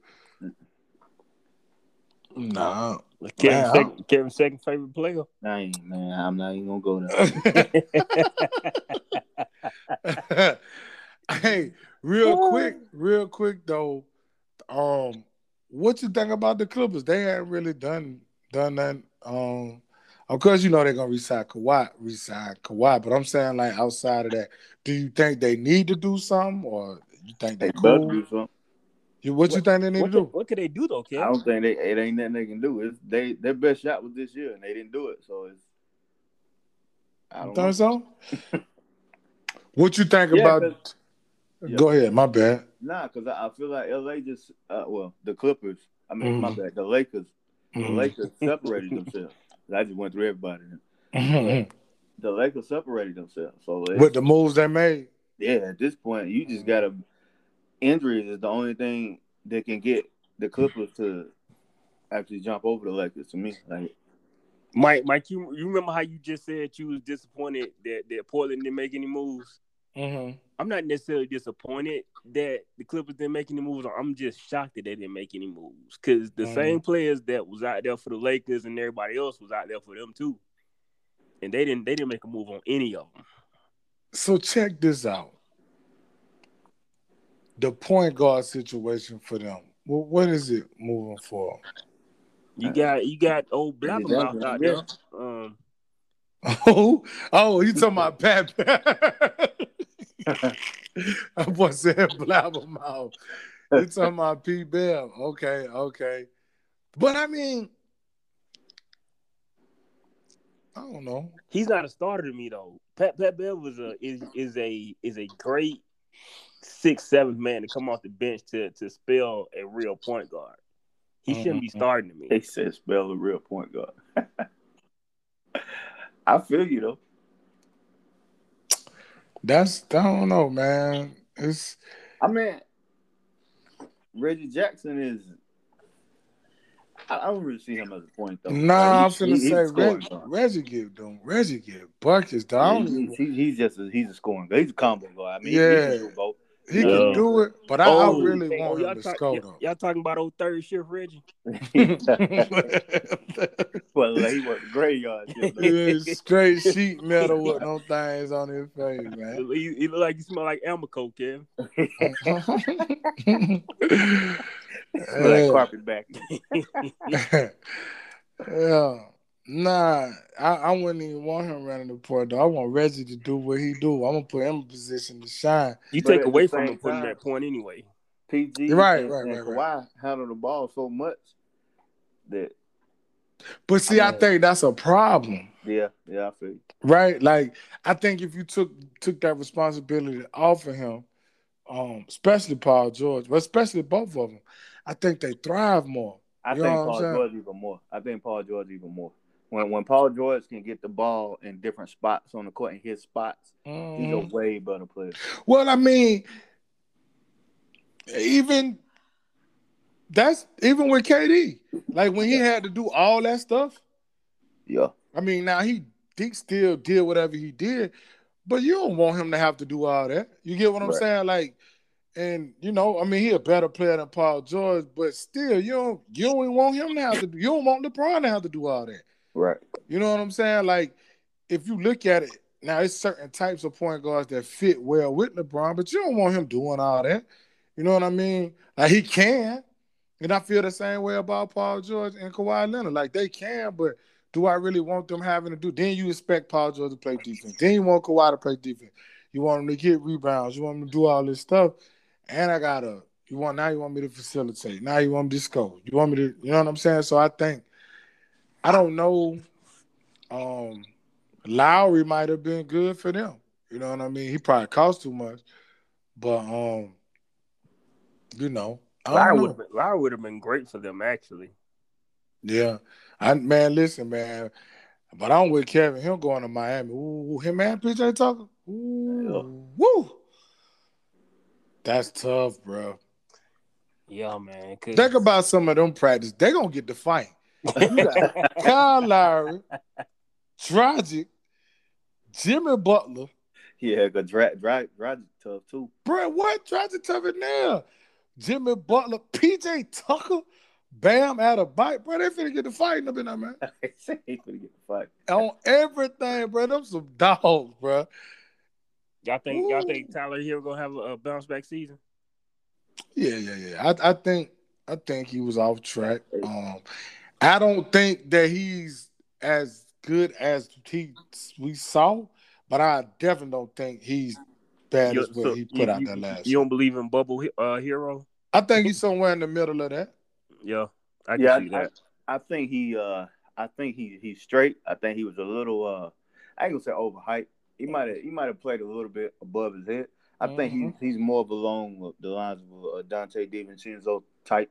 Nah. Kevin, Man, second, Kevin second favorite player. I man. I'm not even gonna go there. <laughs> hey, real quick, real quick though. Um, what you think about the Clippers? They haven't really done done that. Um, of course, you know they're gonna resign Kawhi, resign Kawhi, but I'm saying like outside of that, do you think they need to do something, or you think they they better cool? do something. You, what, you think they need What to could, do? what could they do though, kid? I don't think they it ain't nothing they can do. It's they their best shot was this year and they didn't do it. So it's I don't know. think so? <laughs> what you think Yeah, about? yeah. Go ahead, my bad. Nah, because I, I feel like LA just uh, well the Clippers. I mean my Mhm. bad. The Lakers. The Mhm. Lakers separated themselves. I just went through everybody. Mhm. The Lakers separated themselves. So With the moves they made. yeah, at this point you just gotta injuries is the only thing that can get the Clippers to actually jump over the Lakers to me. Like Mike, Mike, you you remember how you just said you was disappointed that that Portland didn't make any moves? Mm-hmm. I'm not necessarily disappointed that the Clippers didn't make any moves. I'm just shocked that they didn't make any moves because the Mhm. same players that was out there for the Lakers and everybody else was out there for them too, and they didn't they didn't make a move on any of them. So check this out. The point guard situation for them. Well, what is it moving for? You got you got old Blabbermouth Exactly, out yeah. there. Um, <laughs> Oh, oh, you talking about Pat? I was saying blabbermouth. You talking about P. Bev? Okay, okay. But I mean, I don't know. he's not a starter to me though. Pat Pat Bev was a is is a is a great sixth seventh man to come off the bench to to spell a real point guard. He shouldn't be Mhm. starting to me. they said spell a real point guard. <laughs> I feel you though. That's I don't know, man. It's I mean, Reggie Jackson is I, I don't really see him as a point though. Nah, I'm Like, he- finna he- say a Reg. Reggie give them. Reggie give buckets. Dog. I Yeah, don't he's, he's, he's just a, he's a scoring guy. He's a combo guy. I mean, Yeah. he, he can do Yeah. can do it, but I, Oh, I really hey, oh, want y'all him to talk- score y- though. Y'all talking about old third shift Reggie? <laughs> <laughs> well, like, he worked the graveyard <laughs> shift. He was straight sheet metal with no things on his face, man. He, he look like he smell like Amoco, Kevin. Smell like carpet back. yeah. Nah, I, I wouldn't even want him running the point though. I want Reggie to do what he do. I'm gonna put him in position to shine. You But take away from him putting that point anyway. PG Right, and, right, and right, Kawhi right. handle the ball so much that But see, I Yeah. think that's a problem. yeah, yeah, I feel you. right? Like I think if you took took that responsibility off of him, um, especially Paul George, but especially both of them, I think they thrive more. I You think know what I'm Paul? George even more. I think Paul George even more. When when Paul George can get the ball in different spots on the court in his spots, he's Mhm. a way better player. Well, I mean, even that's even with KD, like when he had to do all that stuff. Yeah. I mean, now he he still did whatever he did, but you don't want him to have to do all that. You get what I'm Right. saying? Like, and you know, I mean, he a better player than Paul George, but still, you don't you don't want him to have to. You don't want LeBron to have to do all that. Right. You know what I'm saying? Like, if you look at it now, it's certain types of point guards that fit well with LeBron, but you don't want him doing all that. You know what I mean? Like he can, and I feel the same way about Paul George and Kawhi Leonard. Like they can, but do I really want them having to do? Then you expect Paul George to play defense. Then you want Kawhi to play defense. You want him to get rebounds. You want him to do all this stuff. And I gotta. You want now? You want me to facilitate? Now you want me to score? You want me to? You know what I'm saying? So I think. I don't know. Um, Lowry might have been good for them. You know what I mean? He probably cost too much, but um, you know, I Lowry would have been, Lowry would have been great for them actually. Yeah, I man, listen, man. But I'm with Kevin. Him going to Miami. Ooh, him and PJ Tucker. Ooh, woo. That's tough, bro. Yeah, man. Think about some of them practice. They're gonna get the fight. You got Kyle Lowry, Dragic, Jimmy Butler. Yeah, cause drag drag drag tough too. Bro, what? Dragic tough in there. Jimmy Butler, PJ Tucker, Bam out of bite. Bro, they finna get the fighting up in there, man. <laughs> he finna get the fight. On everything, bro. Them some dogs, bro. y'all think y'all Ooh. think Tyler Herro gonna have a, a bounce back season? Yeah, yeah, yeah. I, I think I think he was off track. Um, I don't think that he's as good as he we saw, but I definitely don't think he's bad You- as what so he put you- out there last. You year. don't believe in Bubble uh, Herro? I think he's somewhere in the middle of that. Yeah, I can Yeah, see I, that. I think he uh I think he he's straight. I think he was a little uh I ain't gonna say overhyped. He might have he might have played a little bit above his head. I think Mhm. he's he's more of along the lines of uh, Donte DiVincenzo type.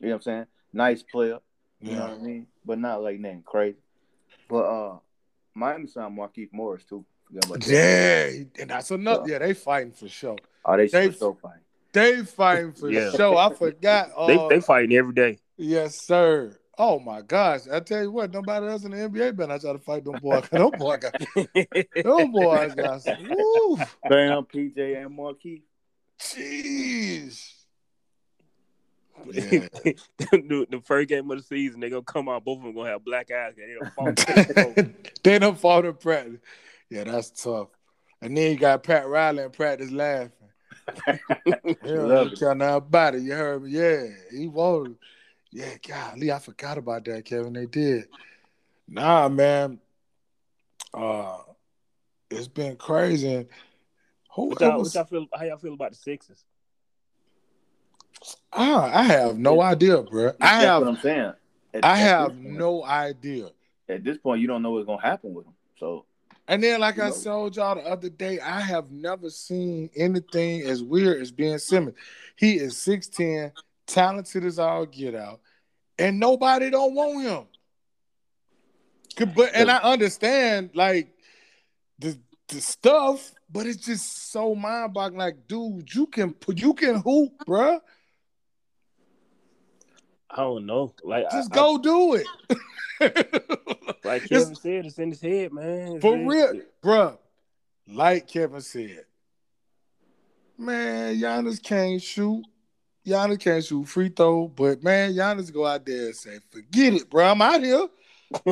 You know what I'm saying? Nice player. You know what I mean? But not like nothing crazy. But uh Miami signed Markieff Morris too. Forgot about that. Yeah, and that's enough. Yeah, they fighting for sure. Oh, they, They- so fine. They fighting for Yeah. sure. I forgot. Uh, <laughs> They they fighting every day. Yes, sir. Oh my gosh! I tell you what, nobody else in the NBA better I try to fight them boys. <laughs> them boys got, them boys got. <laughs> Woo, Bam, PJ, and Markieff. jeez. Yeah. <laughs> the, the first game of the season, they're gonna come out. Both of them gonna have black eyes. They don't fall. <laughs> they don't fall in practice. Yeah, that's tough. And then you got Pat Riley in practice laughing. <laughs> Yeah, Love it. trying to about it. You heard me? Yeah, he won. Yeah, golly, I forgot about that, Kevin. They did. Nah, man. Uh, it's been crazy. Who What y'all, what y'all feel? How y'all feel about the Sixers? Ah, I have no idea, bro. I That's what have, I'm saying. At- I at have point- no idea. At this point, you don't know what's gonna happen with him. So And then, like I No. told y'all the other day, I have never seen anything as weird as Ben Simmons. He is 6'10, talented as all get out, and nobody don't want him. But and I understand like the the stuff, but it's just so mind-boggling. Like, dude, you can put you can hoop, bruh. I don't know. Like Just I, go do it. I, <laughs> like It's- Kevin said, it's in his head, man. It's For in- real, bro. Like Kevin said, man, Giannis can't shoot. Giannis can't shoot free throw, but man, Giannis go out there and say, "Forget it, bro. I'm out here. <laughs>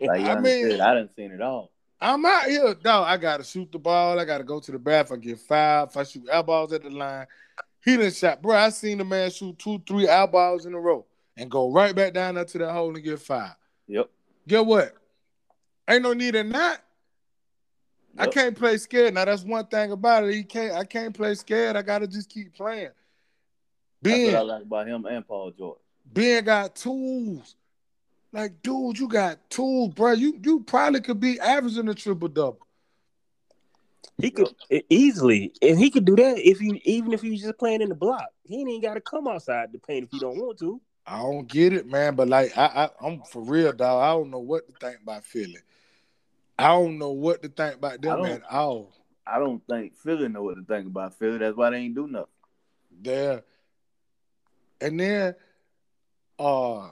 Like I mean- said, I didn't seen it all. I'm out here. No, I gotta shoot the ball. I gotta go to the bathroom. I get five. If I shoot elbows at the line, he didn't shot, bro. I seen the man shoot two, three elbows in a row and go right back down there to that hole and get five. Yep. Get what? Ain't no need in that. I can't play scared. Now that's one thing about it. He can't. I can't play scared. I gotta just keep playing. That's what I like about him and Paul George. Ben got tools. Like, dude, you got tools, bro. You you probably could be averaging a triple double. He could easily, and he could do that if you even if he was just playing in the block. He ain't even got to come outside the paint if he don't want to. I don't get it, man. But like, I, I I'm for real, dog. I don't know what to think about Philly. I don't know what to think about I them don't- at all. I don't think Philly know what to think about Philly. That's why they ain't do nothing. there. And then uh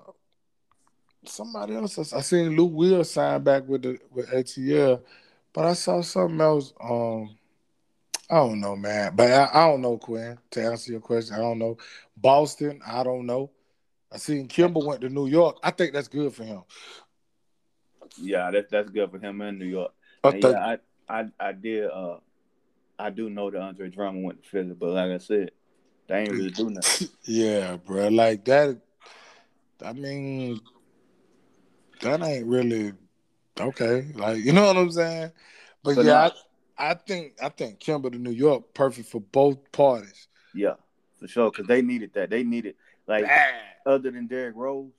somebody else I I seen Lou Will sign back with the with ATL, but I saw something else. Um I don't know, man. But I, I don't know, Quinn. To answer your question, I don't know. Boston, I don't know. I seen Kemba went to New York. I think that's good for him. Yeah, that's that's good for him in New York. Yeah, I, I I did uh I do know that Andre Drummond went to Philly, but like I said, they ain't really do <laughs> nothing. yeah, bro. Like that. I mean, that ain't really okay. Like you know what I'm saying? But But yeah, nah, I, I think I think Kemba to New York perfect for both parties. yeah, for sure, because they needed that. They needed like Bad. other than Derrick Rose,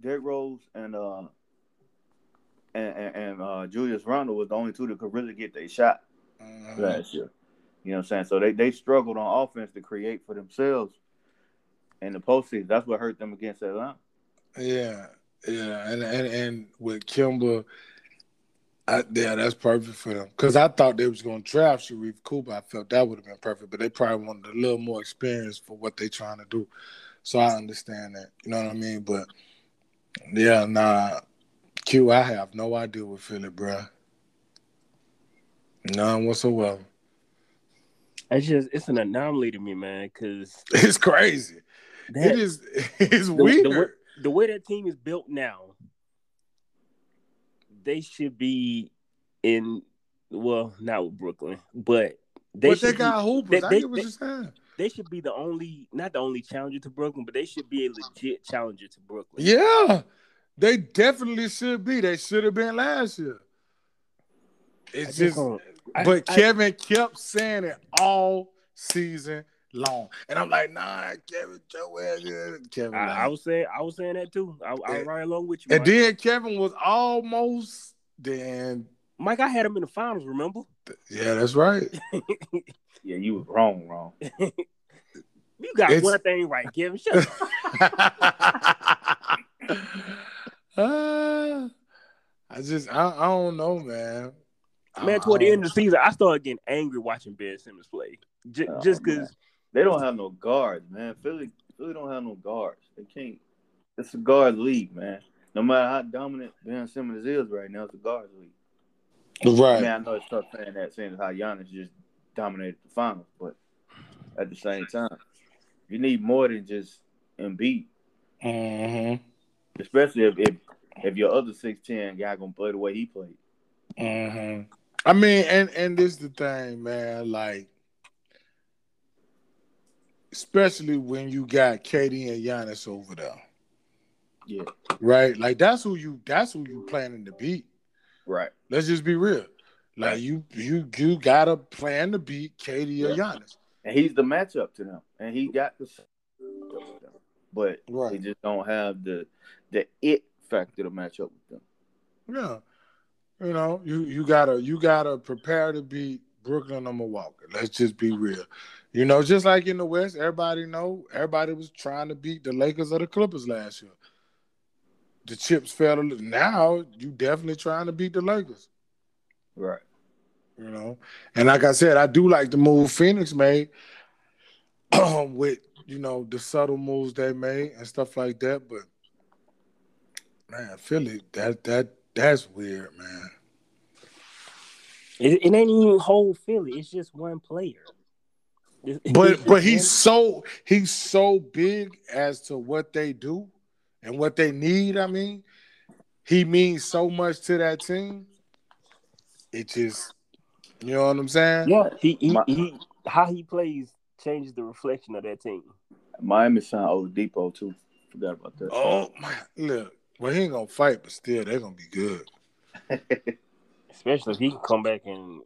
Derrick Rose and uh and and, and uh Julius Randle was the only two that could really get their shot Mhm. last year. You know what I'm saying? So they, they struggled on offense to create for themselves in the postseason. That's what hurt them against Atlanta. Yeah, yeah, and and and with Kemba, I, yeah, that's perfect for them. Cause I thought they was gonna draft Sharife Cooper. I felt that would have been perfect, but they probably wanted a little more experience for what they trying to do. So I understand that. You know what I mean? But yeah, nah, Q, I have no idea with Philly, bruh. None whatsoever. It's just it's an anomaly to me, man. Because <laughs> It's crazy. it is. <laughs> It's the, weird. the, the way that team is built now, they should be in. Well, not with Brooklyn, but they but they should got be, hoopers. they- I they- get what they- you're saying. they should be the only, not the only challenger to Brooklyn, but they should be a legit challenger to Brooklyn. Yeah, they definitely should be. They should have been last year. I It's just just, don't- I- but I- Kevin kept saying it all season long, and I'm like, nah, Kevin, Joel. Kevin. I, like- I was saying, I was saying that too. I, I was right along with you, and Mike. then Kevin was almost. Then Mike, I had him in the finals. Remember? yeah, that's right. <laughs> Yeah, you was wrong, wrong. <laughs> You got It's- one thing right, Kevin. Shut up. Uh, <laughs> I just, I, I don't know, man. Man, toward the end of the season, I started getting angry watching Ben Simmons play. J- Oh, just because They don't have no guards, man. Philly Philly don't have no guards. They can't. It's a guard league, man. No matter how dominant Ben Simmons is right now, it's a guards league. I mean. I know it's tough saying that, saying how Giannis just dominated the finals, but at the same time, you need more than just Embiid, hmm especially if if, if your other six ten guy gonna play the way he played. hmm I mean, and and this the thing, man. Like, especially when you got KD and Giannis over there, Yeah, right? Like that's who you that's who you planning to beat. right. Let's just be real. Like you you you gotta plan to beat Katie or Yeah. Giannis. And he's the matchup to them, and he got the. But they Right. just don't have the the it factor to match up with them. Yeah. You know, you you gotta you gotta prepare to beat Brooklyn or Milwaukee. Let's just be real. You know, just like in the West, everybody know everybody was trying to beat the Lakers or the Clippers last year. The chips fell. a little- Now you definitely trying to beat the Lakers. Right. You know, and like I said, I do like the move Phoenix made <clears throat> with you know, the subtle moves they made and stuff like that. But man, Philly, that that that's weird, man. It, it ain't even whole Philly. It's just one player. It's- it's But just but he's so he's so big as to what they do and what they need. I mean, he means so much to that team. It just, you know what I'm saying? yeah, he he, My- he how he plays changes the reflection of that team. Miami signed Oladipo too. Forgot about that. Oh my, look. Well, he ain't gonna fight, but still, they're gonna be good. <laughs> Especially if he can come back and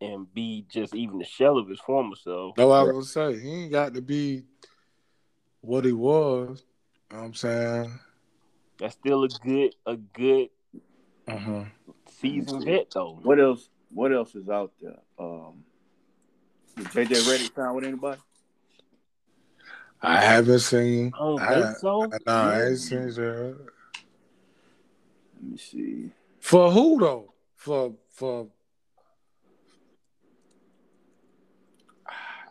and be just even the shell of his former self. No, I was gonna say. He ain't got to be what he was. You know what I'm saying? That's still a good a good Uh-huh. seasoned vet though. What else? What else is out there? Um, did JJ Redick sign with anybody? I haven't seen. I don't I- think so. Nah, I ain't seen that. Let me see. For who though? For for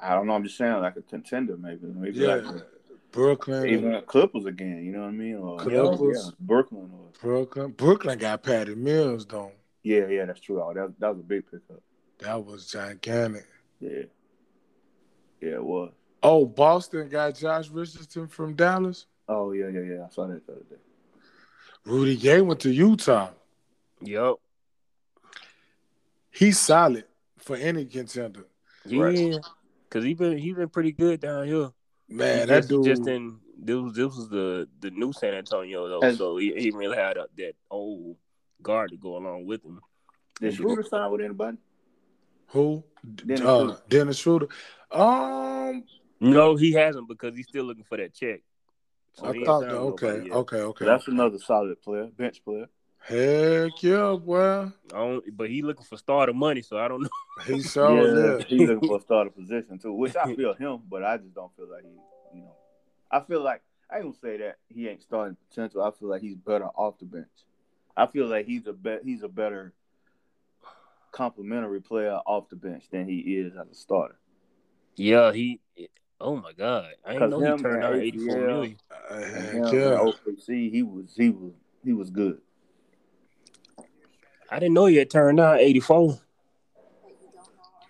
I don't know. I'm just saying, like a contender, maybe. Maybe yeah, like Brooklyn. even Clippers again. You know what I mean? Or Clippers. yeah, Brooklyn. Or Brooklyn. Brooklyn got Patty Mills though. yeah, yeah, that's true. Oh, that that was a big pickup. That was gigantic. Yeah, yeah, it was. Oh, Boston got Josh Richardson from Dallas. Oh yeah, yeah, yeah. I saw that the other day. Rudy Gay went to Utah. Yep. He's solid for any contender. Yeah. Right. Cause he been he been pretty good down here. Man, He that just, dude. just in this was this was the the new San Antonio though, Has- so he, he really had a, that old guard to go along with him. Did Schroeder sign with anybody? who? Dennis uh, Schroeder. Dennis Schroeder. Um, No, he hasn't because he's still looking for that check. So I thought signed that. with Okay, okay, okay. That's another solid player, bench player. Heck yeah, boy. I don't, but he looking for starter money, so I don't know. He <laughs> sure yeah, did. he's looking for a <laughs> starter position too, which I feel him, but I just don't feel like he, you know, I feel like I ain't gonna say that he ain't starting potential. I feel like he's better off the bench. I feel like he's a bet he's a better complimentary player off the bench than he is as a starter. Yeah, he. Oh my god, I didn't 'Cause know he turned out eighty four ACL. Uh, And Heck him yeah. and OKC, he was he was he was good. I didn't know he had turned out eighty four.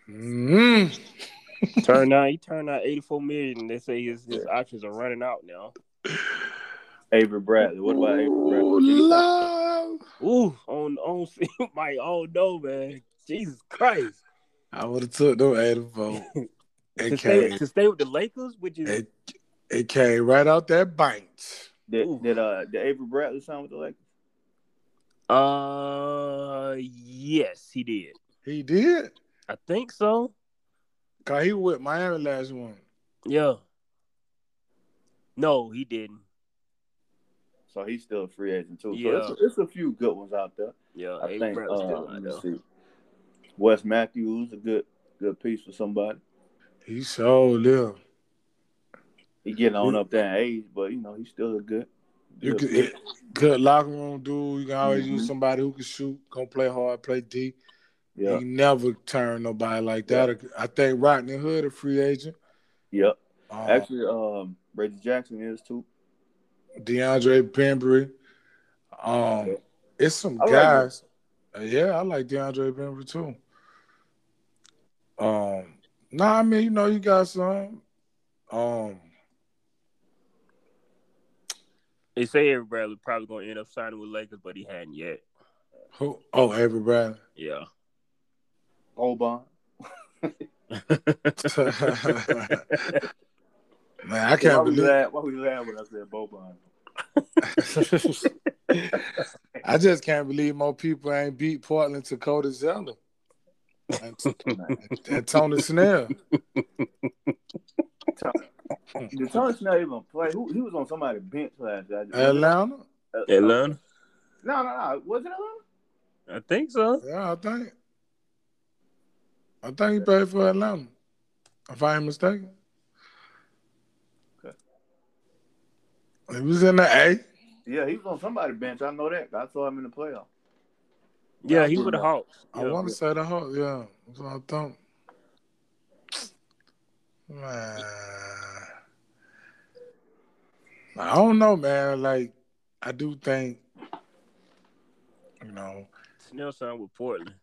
Mm. <laughs> turned out he turned out eighty four million. They say his his options are running out now. Avery Bradley. What about Avery Ooh, Bradley? Did love. Ooh, on on my oh no man, Jesus Christ! I would have took them 84. <laughs> To stay, to stay with the Lakers, which is it, it came right out that bench. Did, Ooh. did uh did Avery Bradley sign with the Lakers? Uh yes, he did. He did. I think so. Cause he was with Miami last one. Yeah. No, he didn't. So he's still a free agent too. Yeah. So it's, it's a few good ones out there. Yeah, I Avery think uh, still let out me see. Wes Matthews a good good piece for somebody. He sure live. He getting on up there in age, but you know he's still a good. You could, good locker room dude. You can always use Mhm. somebody who can shoot, gonna play hard, play deep. yeah, He never turn nobody like that. I think Rodney Hood, a free agent. yep. Um, Actually, um, Reggie Jackson is too. DeAndre Bembry. Um, it's some I guys. Uh, yeah, I like DeAndre Bembry too. Um, nah, I mean, you know, you got some. Um, They say Avery Bradley probably gonna end up signing with Lakers, but he hadn't yet. who? Oh, everybody. Yeah. Boban. <laughs> Man, I can't we believe. laugh? Why we laugh when I said Boban? <laughs> I just can't believe more people ain't beat Portland to Cody Zeller and, <laughs> and Tony Snell. Did Tony Snell even play? Who he was on somebody's bench last year? Atlanta? Uh, Atlanta? No, no, no. Was it Atlanta? I think so. Yeah, I think. I think he played for Atlanta. If I ain't mistaken. Okay. He was in the A. Yeah, he was on somebody's bench. I know that. I saw him in the playoff. Yeah, he with the Hawks. I Yeah. want to say the Hawks. Yeah, that's what I thought. Man, I don't know, man. Like, I do think, you know, Snell signed with Portland.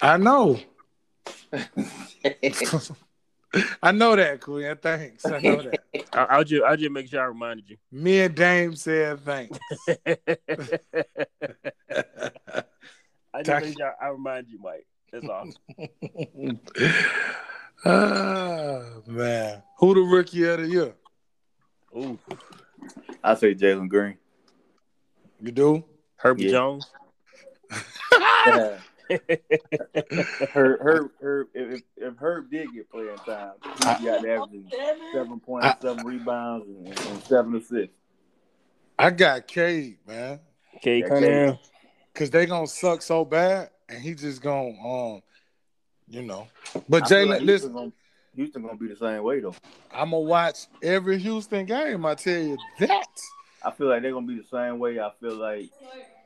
I know. <laughs> <laughs> I know that, Quinn. Thanks. I know that. I, I'll just I'll just make sure I reminded you. Me and Dame said thanks. <laughs> I just make sure I remind you, Mike. That's all. ah, man. Who the rookie of the year? Ooh, I say Jalen Green. You do? Herbert Yeah. Jones. <laughs> Yeah. Herb, Herb, Herb, if, if Herb did get playing time, he got averaging seven points, seven rebounds, and, and seven assists. I got Cade, man. Okay, Yeah, Cunningham. Cause they gonna suck so bad, and he just gonna um, you know. But I Jalen, like listen, gonna, Houston gonna be the same way though. I'm gonna watch every Houston game. I tell you that. I feel like they're gonna be the same way. I feel like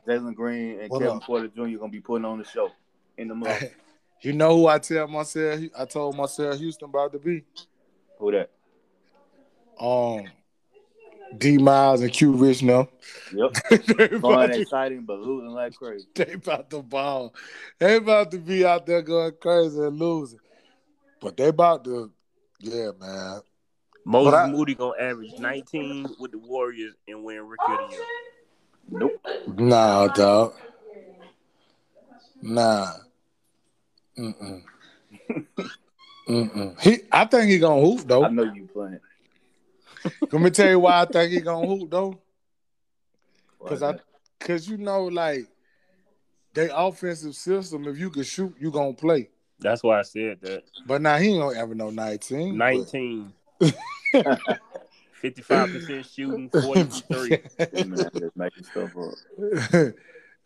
Jalen Green and What Kevin up? Porter Jr. gonna be putting on the show in the middle. <laughs> you know who I tell myself? I told myself Houston about to be Who that? um, D Miles and Q Rich now. Yep. <laughs> they, Fun, about to, exciting, but losing like crazy. they about to ball. They about to be out there going crazy and losing. But they about to, yeah, man. Moses But I- Moody gonna average 19 with the Warriors and win Rookie of the Year. Nope. Nah, dog. Nah. Mm-mm. <laughs> Mm-mm. He, I think he gonna hoop though. I though. know you playing. <laughs> Let me tell you why I think he gonna hoop though. Cause is I, that? cause you know, like they offensive system. If you can shoot, you gonna play. That's why I said that. But now he ain't gonna ever know nineteen. 19. 55% shooting, <laughs> 40 from man just making stuff up. <laughs>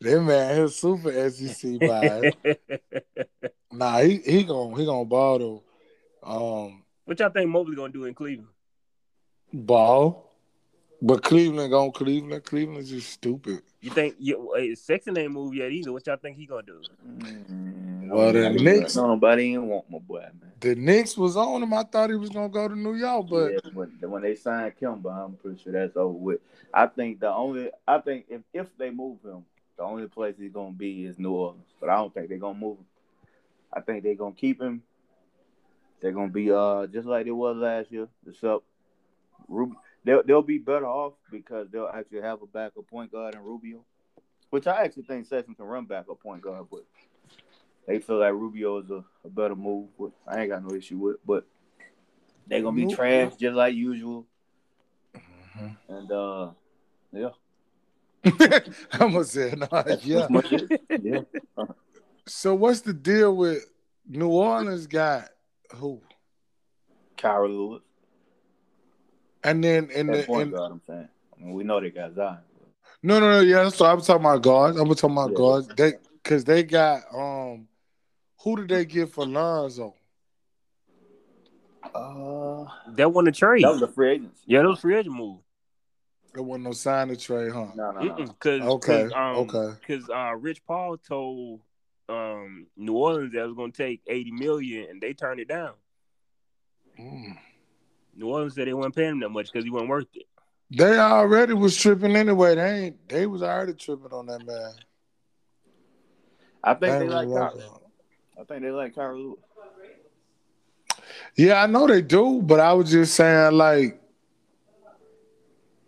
that man, he's super SEC bias. <laughs> nah, he he gonna he gonna ball though. Um, what y'all think Mobley gonna do in Cleveland? ball. But Cleveland gonna Cleveland. Cleveland's just stupid. You think you, hey, Sexton ain't moved yet either? What y'all think he gonna do? Mm, Well, the nobody- Knicks- Nobody even want my boy, man. The Knicks was on him. I thought he was gonna go to New York, but yeah, when, when they signed Kemba, I'm pretty sure that's over with. I think the only, I think if, if they move him, the only place he's gonna be is New Orleans. But I don't think they're gonna move him. I think they're gonna keep him. They're gonna be uh just like it was last year. Except Rub- they'll they'll be better off because they'll actually have a backup point guard in Rubio, which I actually think Sexton can run backup point guard, but they feel like Rubio is a, a better move. Which I ain't got no issue with, but they're gonna be trash just like usual. Mhm. And uh, yeah, <laughs> I'm gonna say no. Yeah. Yeah, So what's the deal with New Orleans? Got who? Kira Lewis, And then and that the point and, guard. I'm saying. I mean, we know they got Zion. no no no yeah. So I'm talking about guards. I'm talking about Yeah. guards. They because they got um. Who did they get for Lonzo? Uh, That won the trade. that was a free agency. yeah, that was free agent move. There wasn't no sign to trade, huh? No, no, no. Cause, Okay, cause, um, okay. Because uh, Rich Paul told um, New Orleans that it was going to take eighty million, and they turned it down. Mm. New Orleans said they weren't paying him that much because he wasn't worth it. They already was tripping anyway. They ain't. They was already tripping on that man. I think they ain't like really Kira. working. I think they like Kira Lewis. Yeah, I know they do, but I was just saying, like,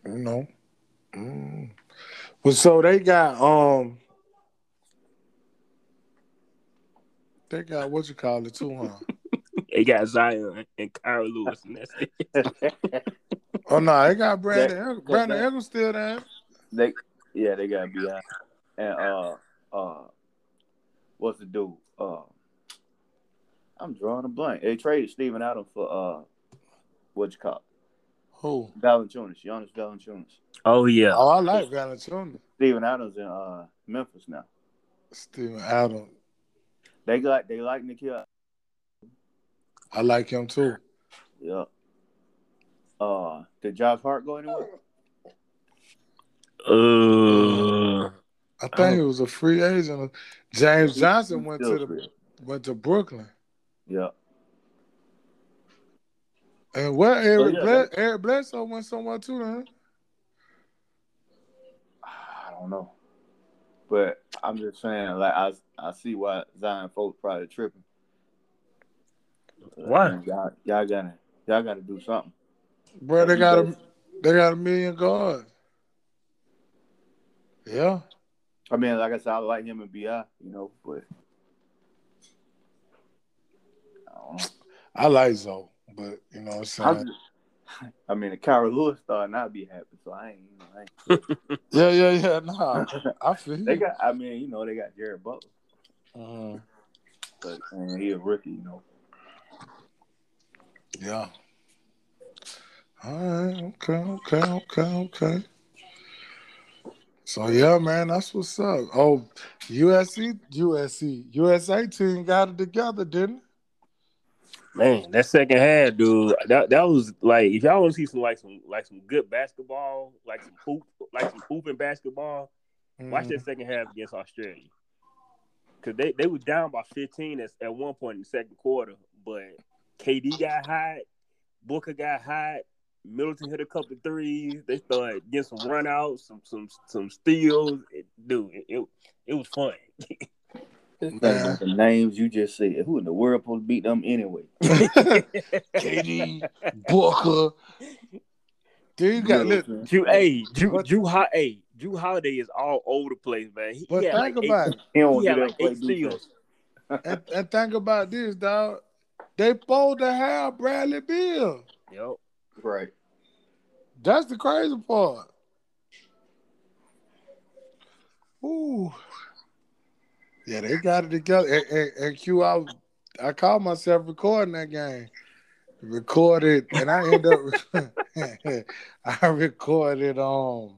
you know. Mm. Well, so they got um, they got what you call it too, huh? <laughs> They got Zion and Kira Lewis, and that's it. Oh no, they got Brandon. That- Ingram. Brandon that- Ingram still there. they, yeah, they got Bi. And uh, uh, what's the dude? Uh, I'm drawing a blank. They traded Steven Adams for uh, what you call it? Who? Valanciunas, Giannis Valanciunas. Oh yeah, Oh, I like Valanciunas. Steven Adams in uh Memphis now. Steven Adams. They got they like Nickeil. I like him too. Yeah. Uh, did Josh Hart go anywhere? uh, I think he was a free agent. James Johnson went to the free. went to Brooklyn. Yeah. And where Eric yeah, Ble- Eric Bledsoe went somewhere too, then. I don't know. But I'm just saying, like I I see why Zion folks probably tripping. Why? Y'all y'all gotta y'all gotta do something. Bro, they got a they got a million guards. Yeah. I mean, like I said, I like him and Bi, you know, but I don't know. I like Zoe, but you know what I'm I'm saying? just- <laughs> I mean, the Kira Lewis starting, I'd be happy. So I ain't, you know, I ain't <laughs> Yeah, yeah, yeah. Nah, <laughs> I feel they got. I mean, you know, they got Jared Butler, Mhm. but and he a rookie, you know. Yeah. All right. Okay. Okay. Okay. Okay. So yeah, man, that's what's up. Oh, USC, USC, USA team got it together, didn't it? Man, that second half, dude, that that was like if y'all want to see some like some like some good basketball, like some hoop, like some hooping basketball, watch that mm. second half against Australia. Cause they, they were down by 15 at, at one point in the second quarter, but KD got hot, Booker got hot, Middleton hit a couple threes. They started getting some runouts, some some some steals. It, dude, it, it it was fun. Think about the names you just said. Who in the world supposed to beat them anyway? <laughs> KD, Booker. Dude, you got look, Middleton. Jrue, hey, Jrue, But- Jrue, Ho- hey, Jrue Holiday is all over the place, man. He, but he think like about eight, it. He don't he had get like up play eight steals. And, and think about this, dog. They supposed to have Bradley Beal. Yep. Right. That's the crazy part. Ooh. Yeah, they got it together. And, and, and Q, I, I called myself recording that game. Recorded, and I end up, <laughs> I recorded, um,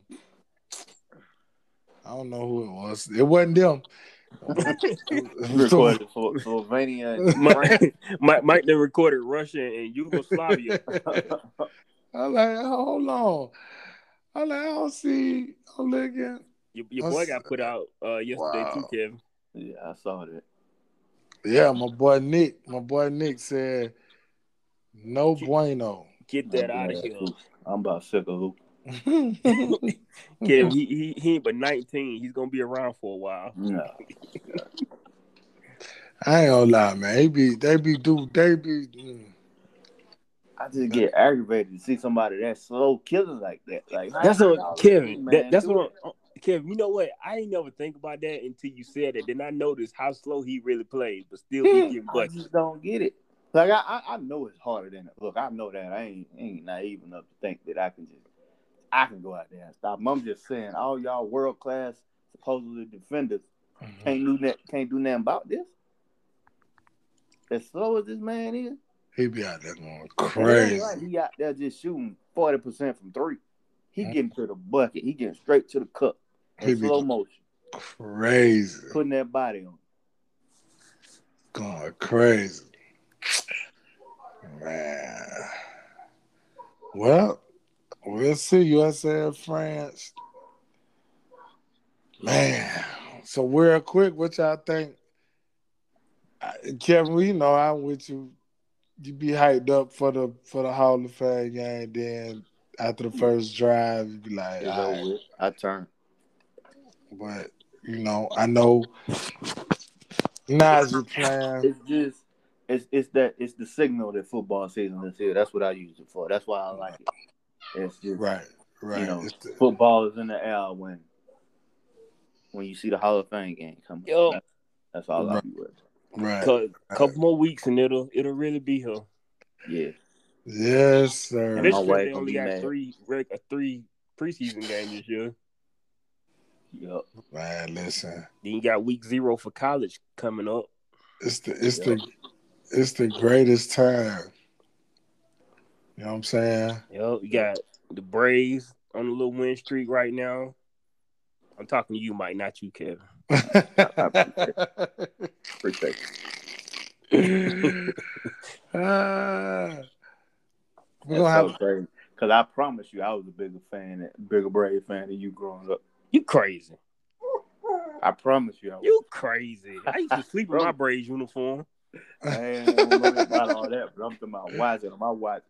I don't know who it was. It wasn't them. <laughs> Recorded for Slovenia. <laughs> Mike, Mike, Mike then recorded Russia and Yugoslavia. <laughs> I'm like, hold on. I'm like, I don't see. I'm looking. Your, your boy got put out uh, yesterday Wow. too, Kevin. yeah, I saw that. Yeah, my boy Nick. My boy Nick said, "No bueno." Get that out of here. I'm about to sick of hoop. <laughs> Kevin, he, he he ain't but 19. He's gonna be around for a while. No. <laughs> I ain't gonna lie, man. They be, they be do, they be. mm. I just get aggravated to see somebody that slow killing like that. Like That's how what Kevin. do, that, that's what. it. I'm- Kevin, you know what? I ain't never think about that until you said it. Then I noticed how slow he really plays, but still be <laughs> getting I just don't get it. Like I, I, I know it's harder than it. Look, I know that. I ain't ain't naive enough to think that I can just I can go out there and stop. 'em. I'm just saying, all y'all world class supposedly defenders can't do that. Can't do nothing about this. As slow as this man is, He be out there going crazy. like he out there just shooting forty percent from three. He Mhm. getting to the bucket. He getting straight to the cup He in be slow motion, crazy, putting that body on. going crazy, man. Well, we'll see. USA and France, man. So real quick, what y'all think? Kevin, we know I'm with you. You be hyped up for the for the Hall of Fame game. Then after the first drive, you be like, right. I turn. But you know, I know Najee playing. It's just it's it's that it's the signal that football season is here. That's what I use it for. That's why I like it. It's just Right, right. you know the- football is in the air when when you see the Hall of Fame game coming. Yo. That- that's all I Right. be with. right. Cou- couple more weeks and it'll it'll really be here. Yeah. Yes, sir. And this my year they only got mad. three reg- uh, three preseason games this year. Yep. Man, listen. Then you got week zero for college coming up. It's the it's Yep. the it's the greatest time. You know what I'm saying? Yo, you got the Braves on a little win streak right now. I'm talking to you, Mike, not you, Kevin. Appreciate it. <laughs> Ah. We're gonna have so. Cause I promise you, I was a bigger fan, bigger Brave fan than you growing up. You crazy. I promise you, I was. You crazy. I used to <laughs> sleep in my Braves uniform. I ain't know about all that, but I'm talking about watching them. I watch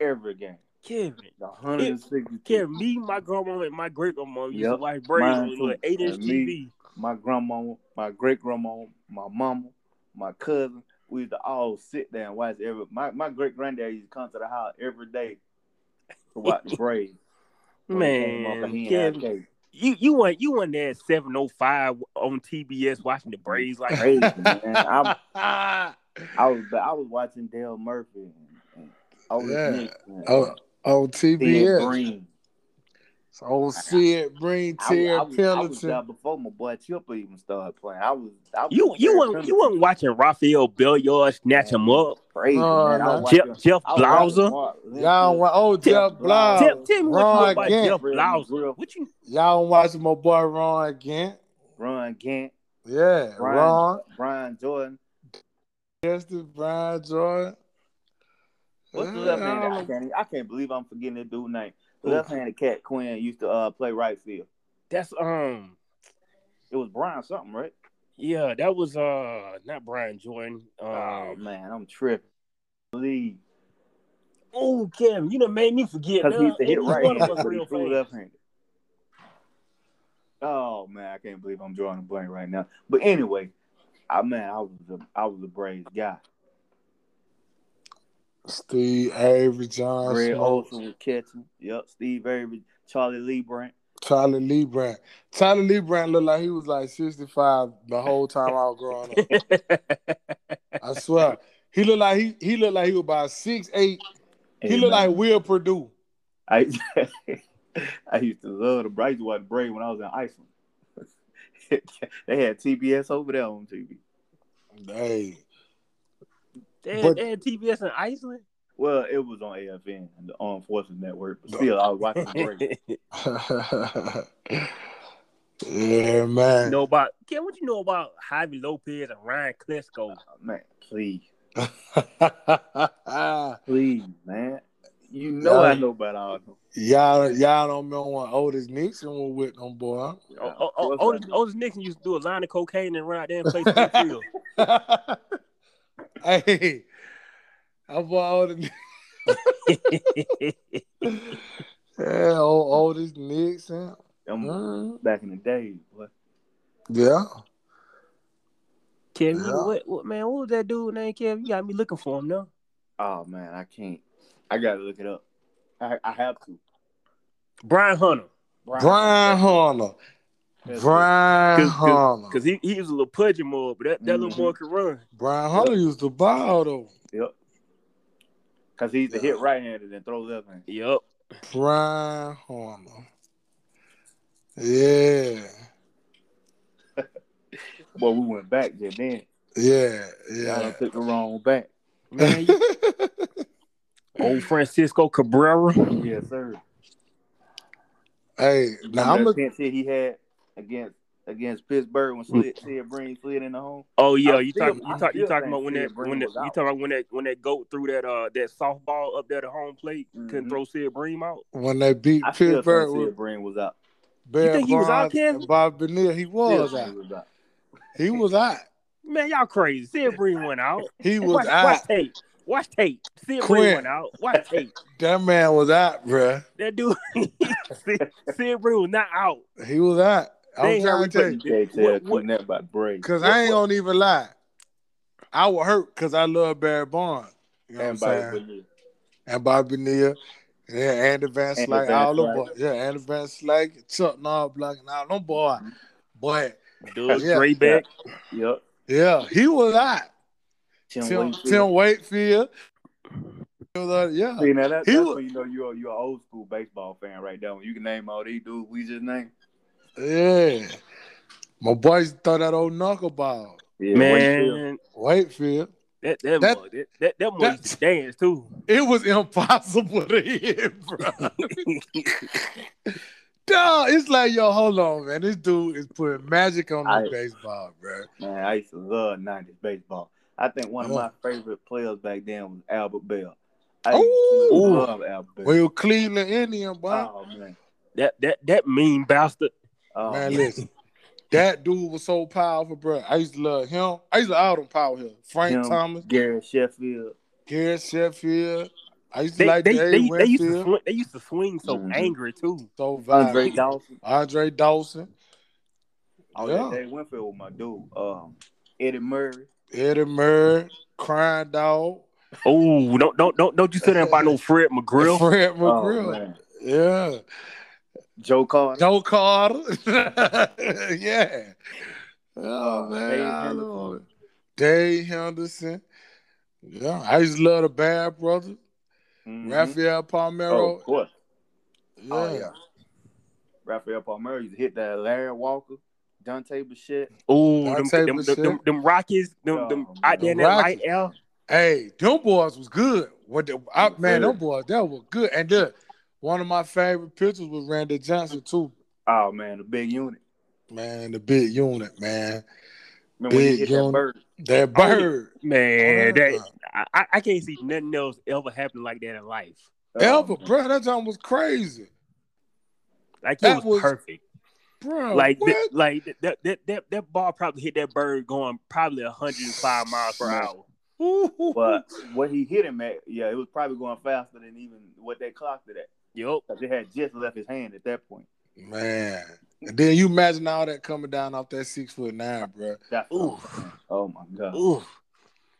every game. Kevin. The 162. Kevin, me, my grandma, and my great grandma used to Yep, watch Braves mine on the eight inch. TV. My grandma, my great grandma, my mama, my cousin. We used to all sit there and watch every. My, my great granddad used to come to the house every day to watch <laughs> the Braves. when they came off Man, Kevin, you you went you went there at seven oh five on TBS watching the Braves like Crazy, man. I, <laughs> I was I was watching Dale Murphy and, and Yeah. Nix and, Oh, on Sid TBS. Green. Oh, Sid Bream, I, Terry I, was, I was there before my boy Chipper even started playing. I was, I was you you weren't you weren't watching Rafael Belliard snatch him up. crazy, oh, No, man. No. Jeff watching- Jeff I Blauser. Y'all want oh Jeff Jeff Blau, Tell, tell me what you know about Gant. Jeff Blauser. What you Y'all watching my boy Ron again? Ron Gant, Yeah, Brian, Ron, Brian Jordan. Justin, Brian Jordan. What's the Yeah, left I handed? I can't, I can't believe I'm forgetting that dude's name. The left handed cat Quinn used to uh, play right field. that's um It was Brian something, right? yeah, that was uh not Brian Jordan. oh Um man, I'm tripping. Leave. oh Kevin, you done made me forget. Because he used to hit right one of hand, us but he real threw fast. left handed. Oh man, I can't believe I'm drawing a blank right now. But anyway, I man, I was a I was a Braves guy. Steve Avery, Johnson. Greg Olson was catching. Yep, Steve Avery, Charlie Leibrandt. Charlie Leibrandt. Charlie Leibrandt looked like he was like 65 the whole time I was growing up. I swear. He looked like he he looked like he was about six eight. He looked man, like Will Perdue. I <laughs> I used to love the Braves. Watch the Braves when I was in Iceland. <laughs> they had TBS over there on TV. Hey. They, But- had, they had TBS in Iceland. Well, it was on AFN, and the Armed Forces Network, but still, I was watching the Braves. <laughs> yeah, you man. know about Kevin, what you know about Javy Lopez and Ryan Klesko? Oh, man, please, <laughs> please, man. You know Yeah. I know about all of them. y'all, y'all don't know when Otis Nixon was with them, boy. Oh, oh, Of oh, course I Otis. Otis Nixon used to do a line of cocaine and run out there and play center field. <laughs> hey, how about Otis? Yeah, old Otis Nixon. Them Mm, back in the day, boy. yeah. Kevin, Yeah. what, what man? What was that dude name? Kevin, you got me looking for him now. Oh man, I can't. I gotta look it up. I, I have to. Brian Hunter, Brian Hunter. That's Brian Cause- Hunter. because he, he was a little pudgy more, but that, that Mhm. little more could run. Brian Hunter used to ball though. Yep. Cause he's the hit right handed and throw left handed. Yep. Brian Hunter. Yeah. <laughs> Boy, we went back just then. Yeah. Yeah. I took the wrong back. Man, you- <laughs> old Francisco Cabrera. Yes, sir. hey, now I'm Remember a, that he had against against Pittsburgh when Slid, Sid Bream slid in the home. Oh yeah, you still- talking you talk, you talking about when Sid that Bream when that, you talking about when that when that goat threw that uh that softball up there to home plate couldn't Mhm. throw Sid Bream out. when they beat I Pittsburgh think Sid Bream was out. Bear think he was out, Bonds Kevin? and Bob Bonilla, he was think out. he was out. He was out. Man, y'all crazy. Sid Bream went out. <laughs> He was watch, out. watch tape. Watch tape. Sid Quinn. Bream went out. Watch tape. <laughs> That man was out, bruh. That dude, <laughs> Sid, Sid Bream was not out. He was out. They I'm ain't trying to tell You you. What- what- that about the Because I ain't gonna even lie. I was hurt because I love Barry Bonds. You know And what I'm by saying? And Bobby Neal. Yeah, Andy Van Andy Slyke, Van all them Slyke. boys. Yeah, Andy Van Slyke, Chuck Knoblauch, and all them boys. Mhm. But Doug Yeah. Drabek. Yep. yeah, he was out. Tim, Tim, Wakefield. Tim Wakefield. He Yeah. See, now that, He that's was- when you know you're you're an old school baseball fan right there. When you can name all these dudes we just named. Yeah. My boys throw that old knuckleball. Yeah, Man, Wakefield. that that That- mug, that that, that mug that- used to dance too. It was impossible <laughs> to hit, bro. <laughs> Dog, it's like, yo, hold on, man. This dude is putting magic on the baseball, bro. Man, I used to love '90s baseball. I think one of my favorite players back then was Albert Belle. I Ooh. love Albert Belle. Well, Cleveland Indian, boy. oh man, that that that mean bastard. Oh, man, listen. That dude was so powerful, bro. I used to love him. I used to love all them power hitters. Frank Him, Thomas, Gary Sheffield. Garrett Sheffield. I used to They, like they, they, they used to Winfield, swing, they used to swing so Mhm. angry too. so Andre. Dawson. Andre Dawson, Oh, Yeah. yeah. Dave Winfield was my dude. Um, Eddie Murray. Eddie Murray, Crime Dog, Oh, don't don't don't don't you sit there about no <laughs> Fred McGriff. Fred Oh, McGriff. man. yeah. Joe Carter. Joe Carter. <laughs> yeah. Oh, man. Dave I Henderson. love it. Dave Henderson. Yeah. I used to love the Bash Brothers. Mhm. Rafael Oh, Palmeiro. of course. yeah. Oh, yeah. Rafael Palmer used to hit that Larry Walker, Dante Bichette. Oh, them, Dante them, them, Bichette. them, them Rockies, them, them Oh, out there in that light air. Hey, them boys was good. What the I, man, good. them boys, that was good. And the, one of my favorite pictures was Randy Johnson too. Oh man, the big unit. Man, the big unit, man. Remember when he Big hit unit. Oh, that bird? That bird. Man, Oh, that I, I- I can't see nothing else ever happen like that in life. Ever, um, Oh, bro. That time was crazy. Like it That was, was- perfect. Bro, like what? th- like that, that that that ball probably hit that bird going probably 105 miles per hour. <laughs> But what he hit him at, yeah, it was probably going faster than even what they clocked it at. Yup. Because it had just left his hand at that point. Man. And then you imagine all that coming down off that six foot nine, bro. That's Ooh. Oh my god. Ooh.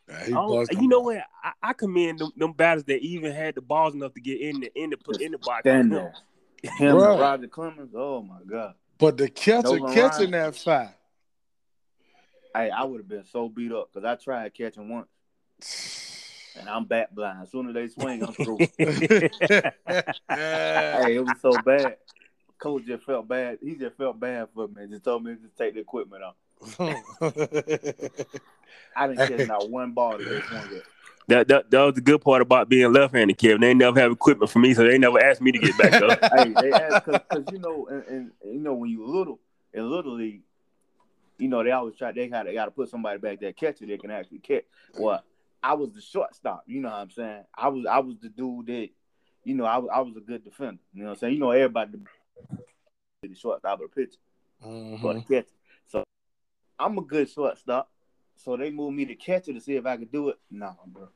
Yeah, I he you them. know what? I, I commend them, them batters that even had the balls enough to get in the in the put in the box. Stand there. Him Bruh. and Roger Clemens. Oh my god. But the catcher Nolan catching Ryan. that fight. Hey, I would have been so beat up because I tried catching once and I'm back blind. As soon as they swing, I'm through. <laughs> <laughs> hey, it was so bad. Coach just felt bad. He just felt bad for me. Just told me to just take the equipment off. I didn't catch not one ball that they swung at. that, that that was the good part about being left-handed, Kevin. They never have equipment for me, so they never asked me to get back up. <laughs> hey, they ask because you know, and, and you know when you little in little league, you know they always try. They got they got to put somebody back there catch it. They can actually catch. Well, I was the shortstop. You know what I'm saying? I was I was the dude that, you know, I was I was a good defender. You know what I'm saying? You know everybody the shortstop or pitcher for Mhm. the catcher. So I'm a good shortstop. So they moved me to catcher to see if I could do it. No, bro.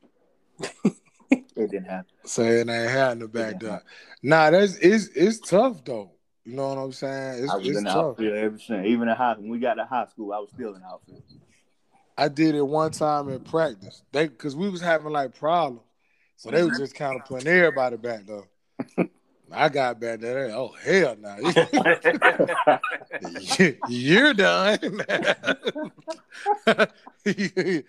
<laughs> it didn't happen. So it ain't in the back there. Nah, that's it's it's tough though. You know what I'm saying? It's, I was it's in the tough. outfield ever since. Even in high when we got to high school, I was still in the outfield. I did it one time in practice. They because we was having like problems, so they was mm-hmm. just kind of putting everybody back though. I got back there. Oh hell no! <laughs> You're done. <laughs>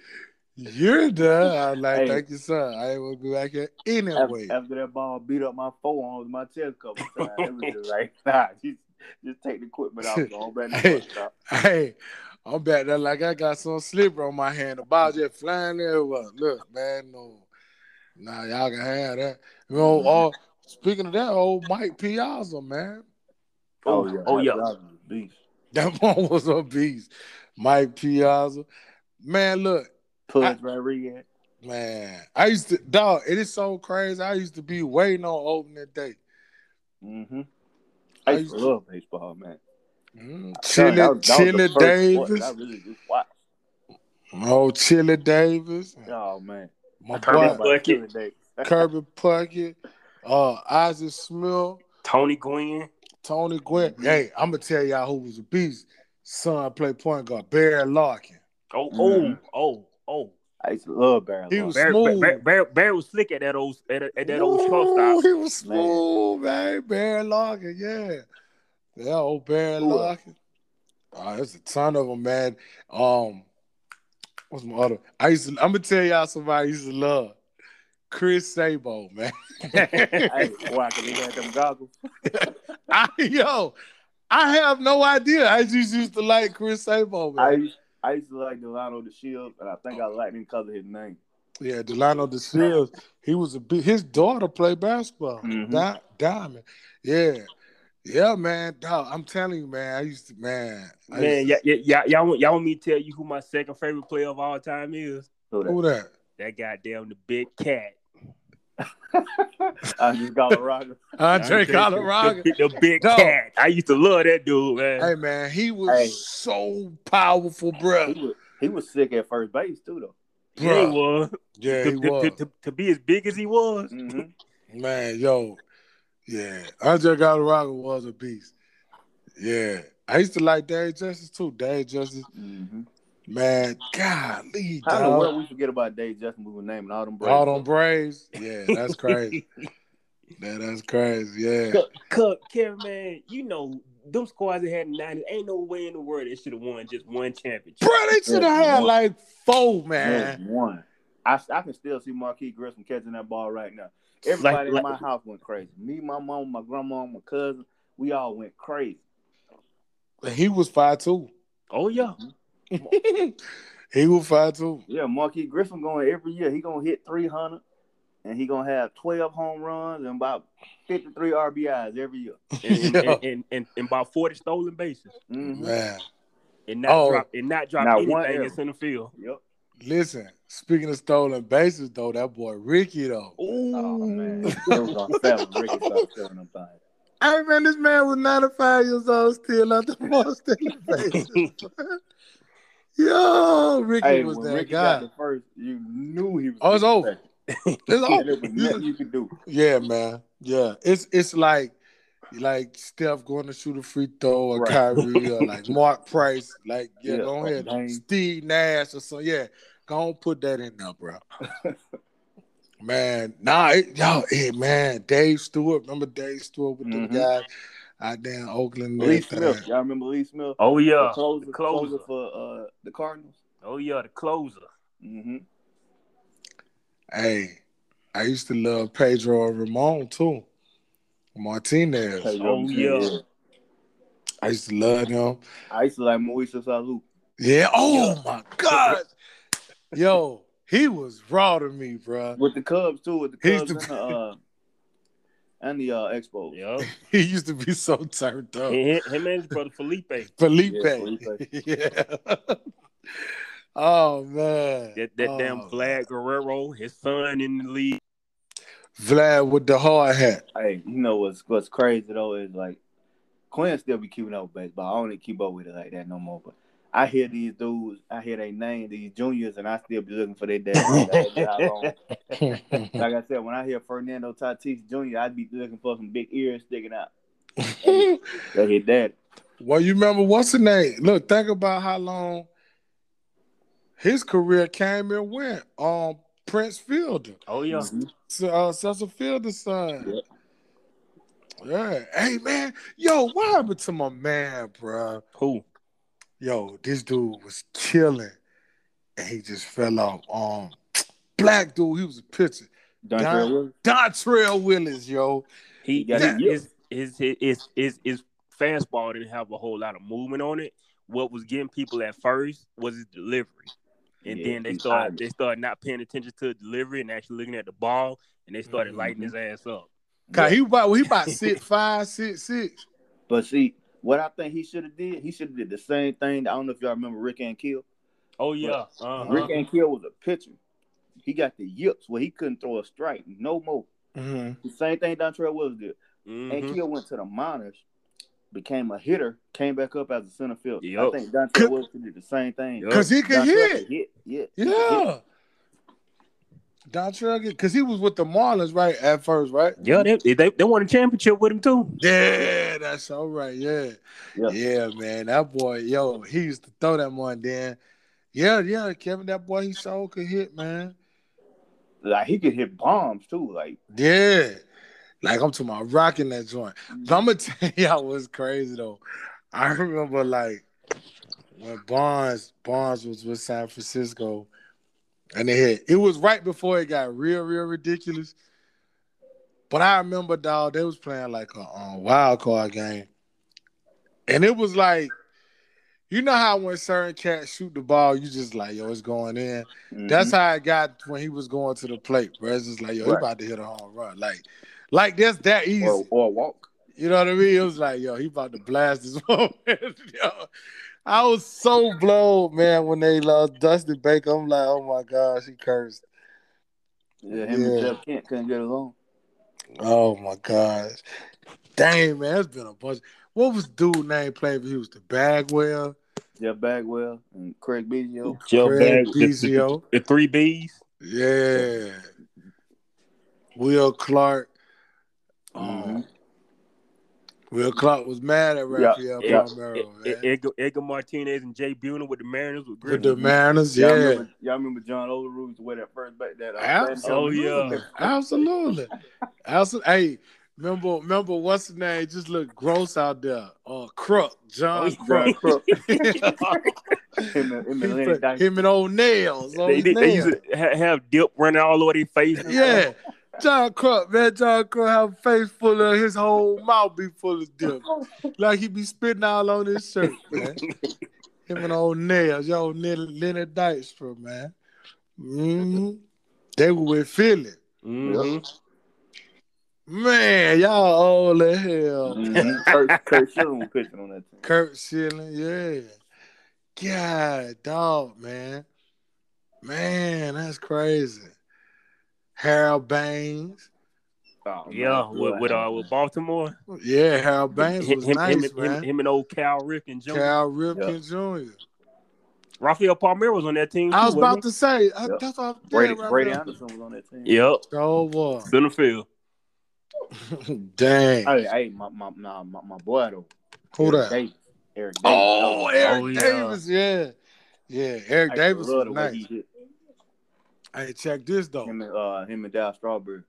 You're done. I like, Hey. thank you, sir. I ain't gonna be back here after, anyway. after that ball beat up my forearms, my chest a couple times, it was just like, <laughs> nah, just, just take the equipment off. Go back to Hey. the shop. Hey, I'm back there like I got some slipper on my hand. The ball just flying there. What? Look, man, no. Nah, y'all can have that. You know, Mhm. uh, speaking of that, old Mike Piazza, man. Oh yeah, oh that- yeah. that beast. That <laughs> one was a beast. Mike Piazza. Man, look, Pudge Rodriguez. man. I used to dog, it is so crazy. I used to be waiting on opening day. Mm-hmm. I I used to used- love baseball, man. Mm, Son, Chili, that was- that Chili first Davis. I really just watched. Oh, Chili Davis. Oh man, My Kirby boy, About Puckett. Chili Davis. <laughs> Kirby Puckett, uh, Isaac Smith, Tony Gwynn. Tony Gwynn. Mhm. Hey, I'm gonna tell y'all who was a beast. Son played point guard, Barry Larkin. Oh, Mhm. oh, oh, oh. I used to love Barry. He Larkin. was Barry, smooth. Barry, Barry, Barry was slick at that old at, at that old Ooh, shortstop. He was smooth, man. Barry Larkin, yeah. Yeah, old Barry Who else? Oh, there's a ton of them, man. Um, what's my other? I used to. I'm gonna tell y'all somebody I used to love. Chris Sabo, man. <laughs> hey, why? Cause he had them goggles. <laughs> I, yo, I have no idea. I just used to like Chris Sabo, man. I used, I used to like Delino the Shield, and I think I liked him because of his name. Yeah, Delino DeShields. he was a big. His daughter played basketball. Mhm. Di- Diamond. Yeah, yeah, man. Dog, I'm telling you, man. I used to, man. I Man, used y'all, y'all, y'all, want, y'all want me to tell you who my second favorite player of all time is? So to, who that? That goddamn the big cat. <laughs> I just Colorado. <laughs> Andre Galarraga. The, the big Dog. cat. I used to love that dude, man. Hey, man, he was Hey. so powerful, bro. He was he was sick at first base too, though. Yeah, he was. Yeah, to, he to- was. to- to- to be as big as he was. Mhm. Man, yo, yeah, Andre Galarraga was a beast. Yeah, I used to like Dave Justice too. Dave Justice, Mhm. man, golly, How in the world we forget about Dave Justice? We were naming all them Braves. All them Braves, yeah, that's <laughs> crazy. yeah, that's crazy. Yeah, Cause, cause, Kevin, man, you know them squads that had in the 90s, ain't no way in the world they should have won just one championship. bro, they should have had One. like four, Man, man. one. I, I can still see Marquis Grissom catching that ball right now. Everybody Like- in my house went crazy. Me, my mom, my grandma, my cousin, we all went crazy. He was five too. Oh yeah, <laughs> he was five too. Yeah, Marquis Grissom going every year. He gonna hit three hundred, and he gonna have twelve home runs and about fifty three RBIs every year. <laughs> and, and, Yeah. and, and, and, and about forty stolen bases, Mhm. Man, and not Oh. drop and not drop Not one anything error. in center field. Yep. Listen. Speaking of stolen bases, though, that boy Ricky though. Oh man, it was on <laughs> seven. Ricky started selling them things. I remember this man was 95 years old still out the most stealing <laughs> bases. <laughs> Yo, Ricky Hey, was when that Ricky guy. got the first, you knew he was. Oh, it's over. It's all- And there was nothing you could do. yeah, man. Yeah, it's it's like like Steph going to shoot a free throw or Right. Kyrie or like Mark Price. Like, yeah, Yeah, go ahead. Steve Nash or something. Yeah, go on put that in there, bro. <laughs> man, nah, it, yo, hey, man, Dave Stewart. Remember Dave Stewart with Mhm. the guy out there in Oakland? Lee that. Smith, y'all remember Lee Smith? Oh The yeah, closer, the closer. closer for uh, the Cardinals. Oh yeah, the closer. Mm-hmm. Hey, I used to love Pedro Ramon too. Martinez. Oh, yeah. I used to love him. I used to like Moises Alou. Yeah. Oh my God. Yo, he was raw to me, bro. with the Cubs too, with the Cubs the- and the uh, and the uh, Expos. Yep. <laughs> He used to be so turned up. him, him and his brother Felipe. <laughs> Felipe. Yeah, Felipe. <laughs> Yeah. oh man. That that Oh, damn Vlad Guerrero, his son in the league. Vlad with the hard hat. Hey, you know what's what's crazy though is like Quinn still be keeping up with baseball. I don't even keep up with it like that no more. But I hear these dudes, I hear they name these juniors, and I still be looking for their <laughs> dad. <laughs> like I said, when I hear Fernando Tatis Jr., I'd be looking for some big ears sticking out. <laughs> They hit that. well, you remember what's the name? Look, think about how long his career came and went. Um, Prince Fielder, Oh yeah. So, uh, Cecil Fielder's son. Yep. Yeah. Hey man, yo, what happened to my man, bruh? Who? Yo, this dude was killing, and he just fell off. Um, black dude, he was a pitcher. Dontrelle Don- Williams. Dontrelle Willis, yo. He got Yeah. his, his, his, his, his, his fastball didn't have a whole lot of movement on it. What was getting people at first was his delivery. And Yeah, then they started they started not paying attention to the delivery and actually looking at the ball and they started Mhm. lighting his ass up. Cause he about he about <laughs> six five, six six. But see, what I think he should have did, he should have did the same thing. I don't know if y'all remember Rick Ankiel. Oh yeah. Uh-huh. Rick Ankiel was a pitcher. He got the yips where he couldn't throw a strike no more. Mm-hmm. The same thing Dontrelle Willis did. Mhm. Ankiel went to the minors, became a hitter, came back up as a center field. I Yup. think Dontrelle Could- Willis did the same thing. Cause he can hit. could hit. Yeah. he could hit. Dontrelle, because he was with the Marlins, right? At first, right? Yeah, they, they they won a championship with him too. Yeah, that's all right. Yeah. Yeah. Yeah, man. That boy, yo, he used to throw that one then. Yeah, yeah, Kevin, that boy, he so could hit, man. Like he could hit bombs too. Like Yeah. Like I'm talking about rocking that joint. But I'm gonna <laughs> tell y'all what's crazy though. I remember like when Bonds Bonds was with San Francisco, and they had it was right before it got real, real ridiculous. But I remember, dog, they was playing like a um, wild card game, and it was like, you know how when certain cats shoot the ball, you just like, yo, it's going in. mhm. That's how it got when he was going to the plate, bro. It's just like, yo, he Right. about to hit a home run. Like, like that's that easy. or, or walk. You know what I mean? It was like, yo, he about to blast this <laughs> moment. yo, I was so blown, man, when they lost Dusty Baker. I'm like, oh my gosh, he cursed. Yeah, him and Jeff Kent couldn't get along. Oh my gosh. Dang, man, it's been a bunch. What was dude name playing for Houston? Bagwell? Jeff Bagwell and Craig Biggio. Joe Craig Bag, the, the, the three B's. Yeah. Will Clark. Mhm. Um, Will Clark was mad at Yeah, Rafael yeah. Palmeiro, man. Edgar, Edgar Martinez and Jay Buhner with the Mariners with With the Griffin. Mariners, Y'all, yeah. remember, y'all remember John Olerud used to wear that first back that? Uh, <laughs> Absolutely. Oh, yeah. Absolutely. Absolutely. Hey, remember, remember what's the name? Just looked gross out there. Uh Kruk, John Oh, yeah. Kruk. Kruk. <laughs> him and, him and Him and old nails. on They, his they, they used to have dip running all over their face. Yeah. John Kruk, man, John Kruk have a face full of his whole mouth be full of dip. Like he be spitting all on his shirt, man. Him and old nails, yo, Leonard, Dykstra, man. hmm They were with Philly. Mhm. Man, y'all old as hell. Mhm. Kurt, Curt Schilling was pitching on that team. Curt Schilling, yeah. God, dog, man. Man, that's crazy. Harold Baines. Oh, Yeah, with with, uh, with Baltimore. Yeah, Harold Baines Him, was him, nice, him, man. him, him and old Cal Ripken Jr. Cal Ripken Jr. Rafael Palmeiro was on that team. I was too, about to say, I, Yep. that's what I Brady, damn, Brady Rafael- Anderson was on that team. he? Yep. Oh, boy. Center field. <laughs> Dang. Hey, hey, my my my, my, my boy though. Who Eric that? Davis. Eric Davis. Oh, Eric Oh, yeah. Davis, yeah. Yeah, Eric I Davis was nice. He. Hey, check this, though. Him and uh him and Darryl Strawberry.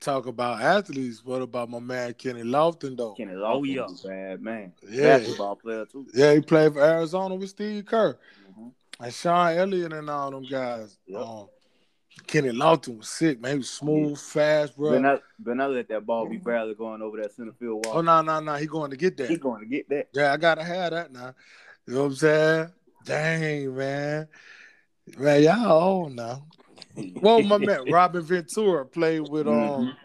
Talk about athletes. What about my man Kenny Lofton, though? Kenny Oh, Lofton yeah. bad man. Yeah. Basketball player too. Yeah, he played for Arizona with Steve Kerr. Mhm. And Sean Elliott and all them guys. Yep. Um, Kenny Lofton was sick, man. He was smooth, fast, bro. But not but not let that ball be barely going over that center field wall. oh, no, no, no. He going to get that. He going to get that. Yeah, I got to have that now. You know what I'm saying? Dang, man. Man, y'all old now. <laughs> Well, my man Robin Ventura played with um Mhm.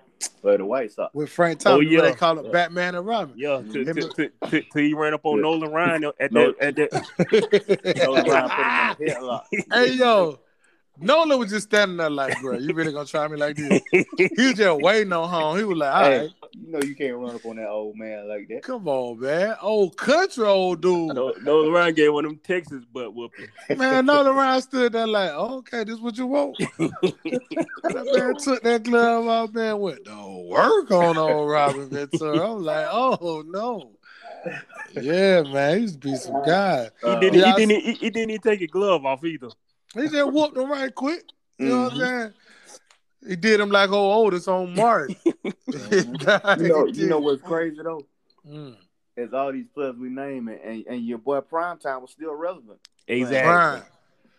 For the White Sox. with Frank Thomas. Oh, You yeah. They call him Yeah. Batman and Robin. Yeah, till Him- till- he ran up on Nolan Ryan at that at that. <laughs> Nolan Ryan put him in the <laughs> hey yo, Nolan was just standing there like, bro, you really gonna try me like this? He was just waiting on home. He was like, all Hey, right, you know you can't run up on that old man like that. come on, man. Old country old dude. No- Nolan Ryan gave one of them Texas butt whooping. Man, Nolan Ryan stood there like, oh, okay, this what you want. <laughs> that man took that glove off, man, went to work on old Robin Ventura. I'm like, oh no. Yeah, man, he used to be some guy. He didn't. Yeah, he didn't. He, he didn't even take his glove off either. He just whooped him right quick. You know what I'm Mhm. saying? He did him like old Otis on Martin. <laughs> <laughs> <laughs> Mhm. You know, you know what's crazy though? Mm. Is all these players we name and, and, and your boy Primetime was still relevant. Exactly. Brian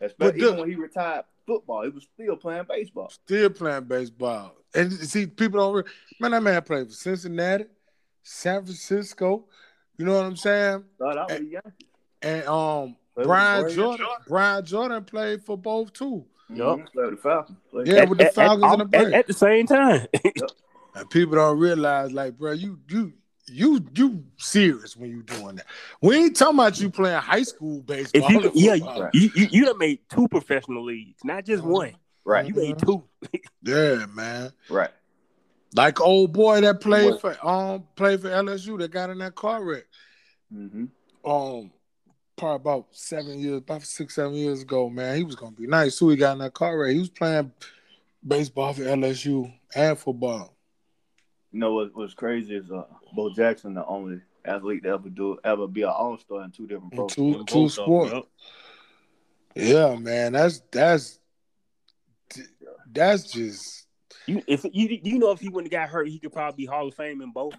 Especially But even the- when he retired football, he was still playing baseball. still playing baseball. And see, people don't. Re- man, that man played for Cincinnati, San Francisco. You know what I'm saying? Thought I was young. And um, Played Brian Brian Jordan. Brian Jordan played for both too. Yup. Played the Falcons. Played- Yeah, with the At- at- Falcons and the at, Braves. at the same time. <laughs> And people don't realize, like, bro, you you you you serious when you doing that. We ain't talking about you playing high school baseball. if you, yeah, football. you, you you done made two professional leagues, not just Uh-huh. one. Right, You made two. <laughs> yeah, man. right. Like old boy that played What? for um played for LSU that got in that car wreck. Mm-hmm. Um, probably about seven years, about six seven years ago. Man, he was gonna be nice. So he got in that car wreck. He was playing baseball for LSU and football. You know what was crazy is uh, Bo Jackson, the only athlete to ever do ever be an All Star in two different In two two sports. yup. Yeah, man. That's that's that's just You, if you you know if he wouldn't have got hurt, he could probably be Hall of Fame in both.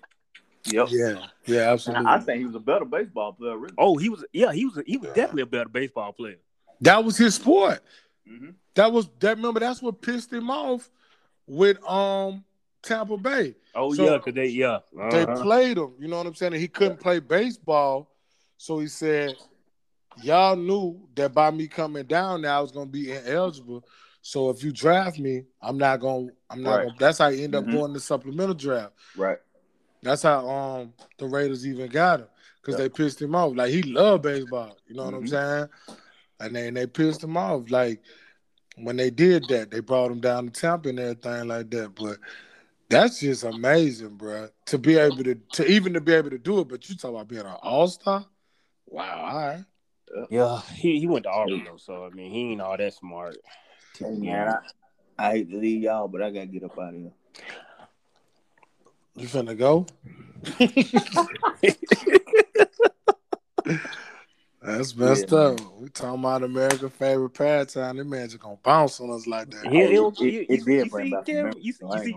Yep. yeah, yeah, absolutely. I, I think he was a better baseball player, really. Oh, he was yeah, he was he was Yeah. definitely a better baseball player. that was his sport. Mm-hmm. That was that. Remember, that's what pissed him off with um Tampa Bay. Oh So- yeah, cause they yeah. They uh-huh. played him. You know what I'm saying? And he couldn't play baseball, so he said, "Y'all knew that by me coming down there, I was gonna be ineligible. So if you draft me, I'm not gonna. I'm not. Right. Gonna, that's how he ended Mhm. up going to supplemental draft. Right. That's how um the Raiders even got him because Yeah. they pissed him off. Like he loved baseball. You know what I'm Mhm. saying? And then they pissed him off. Like when they did that, they brought him down to Tampa and everything like that. But that's just amazing, bro. To be able to, to even to be able to do it. But you talk about being an all star. Wow. All right. Yeah, he, he went to Auburn though, so I mean he ain't all that smart. to Hey, man. I, I hate to leave y'all, but I gotta get up out of here. You finna go? That's messed Yeah. up. We talking about American favorite pastime. That man just gonna bounce on us like that. He- he It, don't- it, you- it you- did you bring see, back some you- so you see-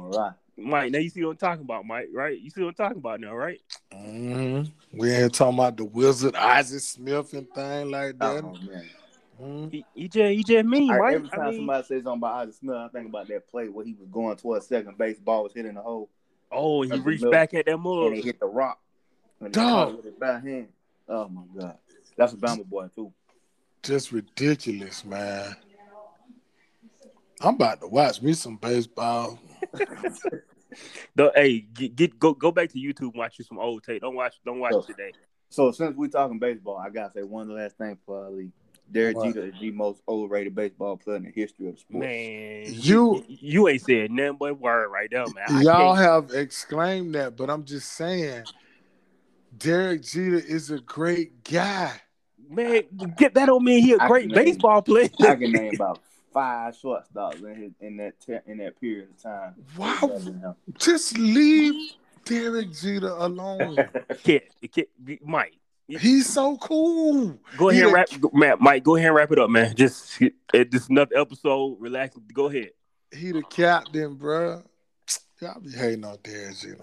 Mike, now you see what I'm talking about, Mike, right? You see what I'm talking about now, right? hmm We ain't talking about the wizard Ozzie Smith and thing like that. Oh man. Mhm. He, he just he just mean, I- Mike. every time I mean, somebody says something about Ozzie Smith, I think about that play where he was going towards second base, ball was hitting the hole, oh, he reached the back at that and mug. he hit the rock. And Dog. with his hand. Oh my god. That's a Bama boy too. Just ridiculous, man. I'm about to watch me some baseball. <laughs> The, hey, get, get go go back to YouTube and watch you some old tape. Don't watch don't watch it today. So since we talking baseball, I gotta say one last thing for league. Derek What? Jeter is the most overrated baseball player in the history of sports. Man, You- you ain't said nothing but word right there, man. I Y'all can't- have exclaimed that, but I'm just saying, Derek Jeter is a great guy. man, get that don't mean he a I great name- baseball player. I can name about five shortstops in his in that te- in that period of time. Wow. Better than him. Just leave Derek Jeter alone. <laughs> Kid, kid, Mike, He's so cool. go ahead and wrap, go- man, Mike, go ahead and wrap it up, man. Just it, this another episode. Relax. Go ahead. He the captain, bruh. Y'all be hating on Derek Jeter.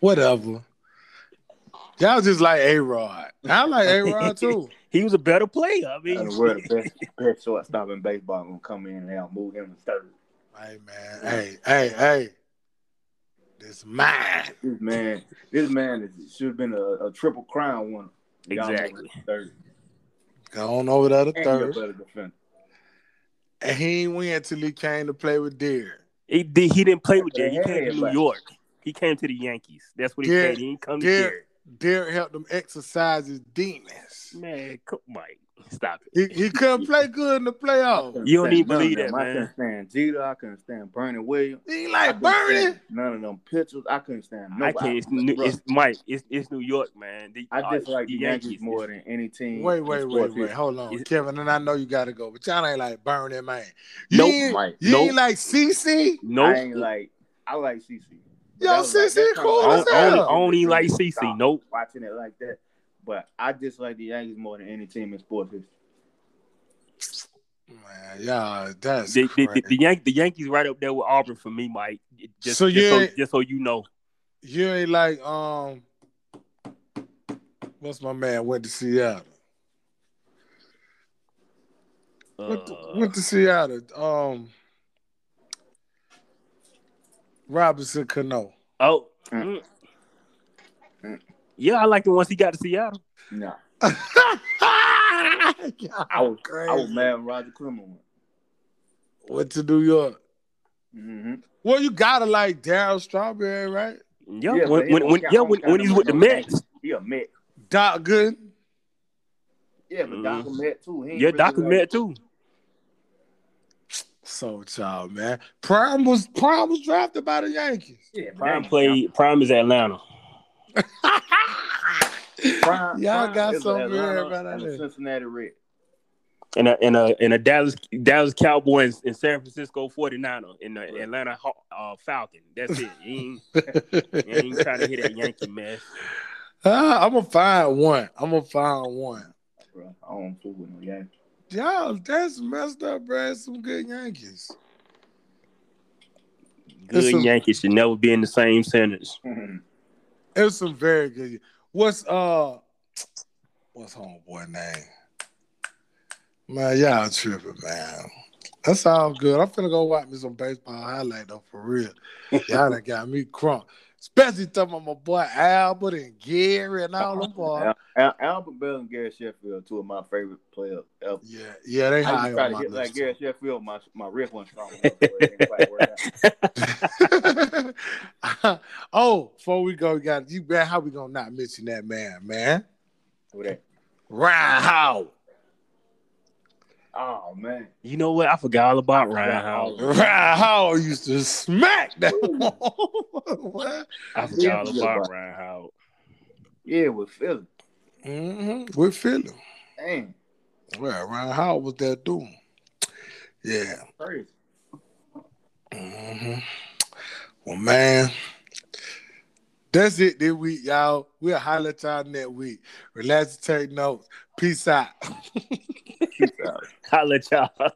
Whatever. Y'all just like A Rod. I like A Rod <laughs> too. He was a better player. I mean, And we're the best, best shortstop in baseball gonna come in and they'll move him to third. Hey man, hey, hey, hey. This mine. This man, this man should have been a, a triple crown winner. Y'all move him Exactly. to Third. Go on over there to And a third. better defender. And he ain't win till he came to play with Derek. he did. He didn't play with Derek. He came to New York. He came to the Yankees. That's what he Derek- came. He didn't come to Derek, Derek. Derek helped him exercise his demons. Man, come, Mike, stop it. He, he <laughs> couldn't play good in the playoffs. You don't even believe them. that, I couldn't stand Jeter. I couldn't stand Bernie Williams. He ain't like Bernie. None of them pitchers. I couldn't stand I can't. It's, New- it's Mike. It's, it's New York, man. The- I just uh, like the Yankees more than any team. Wait, wait, wait, wait. Hold on, Is- Kevin. And I know you got to go, but y'all ain't like Bernie, man. You Nope, ain't, Mike. you Nope. ain't like CC. Nope. I ain't like. I like CC. Yo, that was like- CC that's kinda cool I like- as don't, I don't, hell. I don't even like CC. Nope. Watching it like that, but I dislike the Yankees more than any team in sports history. Man, y'all, that's The, the, the, the, Yan- the Yankees right up there with Auburn for me, Mike. Just, So just, you so, just so you know. You ain't like um, what's my man went to Seattle? Went, to, Uh, went to Seattle. Um, Robinson Cano. oh, Mm. Mm. Mm. yeah, I like the ones he got to Seattle. No, I <laughs> I was I was mad when Roger Clemens went. Went to New York. Mm-hmm. Well, you gotta like Darryl Strawberry, right? Yeah, Yeah, when, he when, when, yeah, when, when he's with the Mets. He a Met. Doc Good. Yeah, but Doc a Met too. Yeah, really Doc like- Met too. So child, man. Prime was Prime was drafted by the Yankees. Yeah, Prime played. Prime is Atlanta. Prime, Y'all Prime got is some Atlanta weird about that. Cincinnati Red. And a and a and a Dallas Dallas Cowboys and San Francisco 49er in the Atlanta Haw- uh, Falcon. That's it. You ain't, <laughs> you ain't trying to hit that Yankee mess. Ah, I'm gonna find one. I'm gonna find one. Bro, I don't fool with no Yankees. Y'all, that's messed up, bro. Some good Yankees. Good It's a- Yankees should never be in the same sentence. <laughs> It was some very good. What's uh, what's homeboy name? Man, y'all tripping, man. That's all good. I'm finna go watch me some baseball highlight though, for real. Y'all done got me crunk. Especially talking about my boy Albert and Gary and all them boys. Al- Al- Albert Belle and Gary Sheffield, two of my favorite players ever. Yeah, yeah, they I high to try on to my like list. Gary Sheffield. My my wrist wasn't strong enough. <laughs> so it didn't quite work out. oh, before we go, we got you. Man, how we gonna not mention that man, man? Who that? Ryan Howard. Oh man, You know what? I forgot all about Ryan Howard. Ryan Howard used to smack that. what? <laughs> I forgot Yeah, all about Ryan Howard. yeah, with Philly. Mm-hmm. We're feeling. Dang, Well, Ryan Howard was that doing. Yeah. crazy. Mm-hmm. Well, man, that's it this week, y'all. We'll highlight y'all next week. Relax and take notes. Peace out. <laughs> Peace out. Holla, y'all.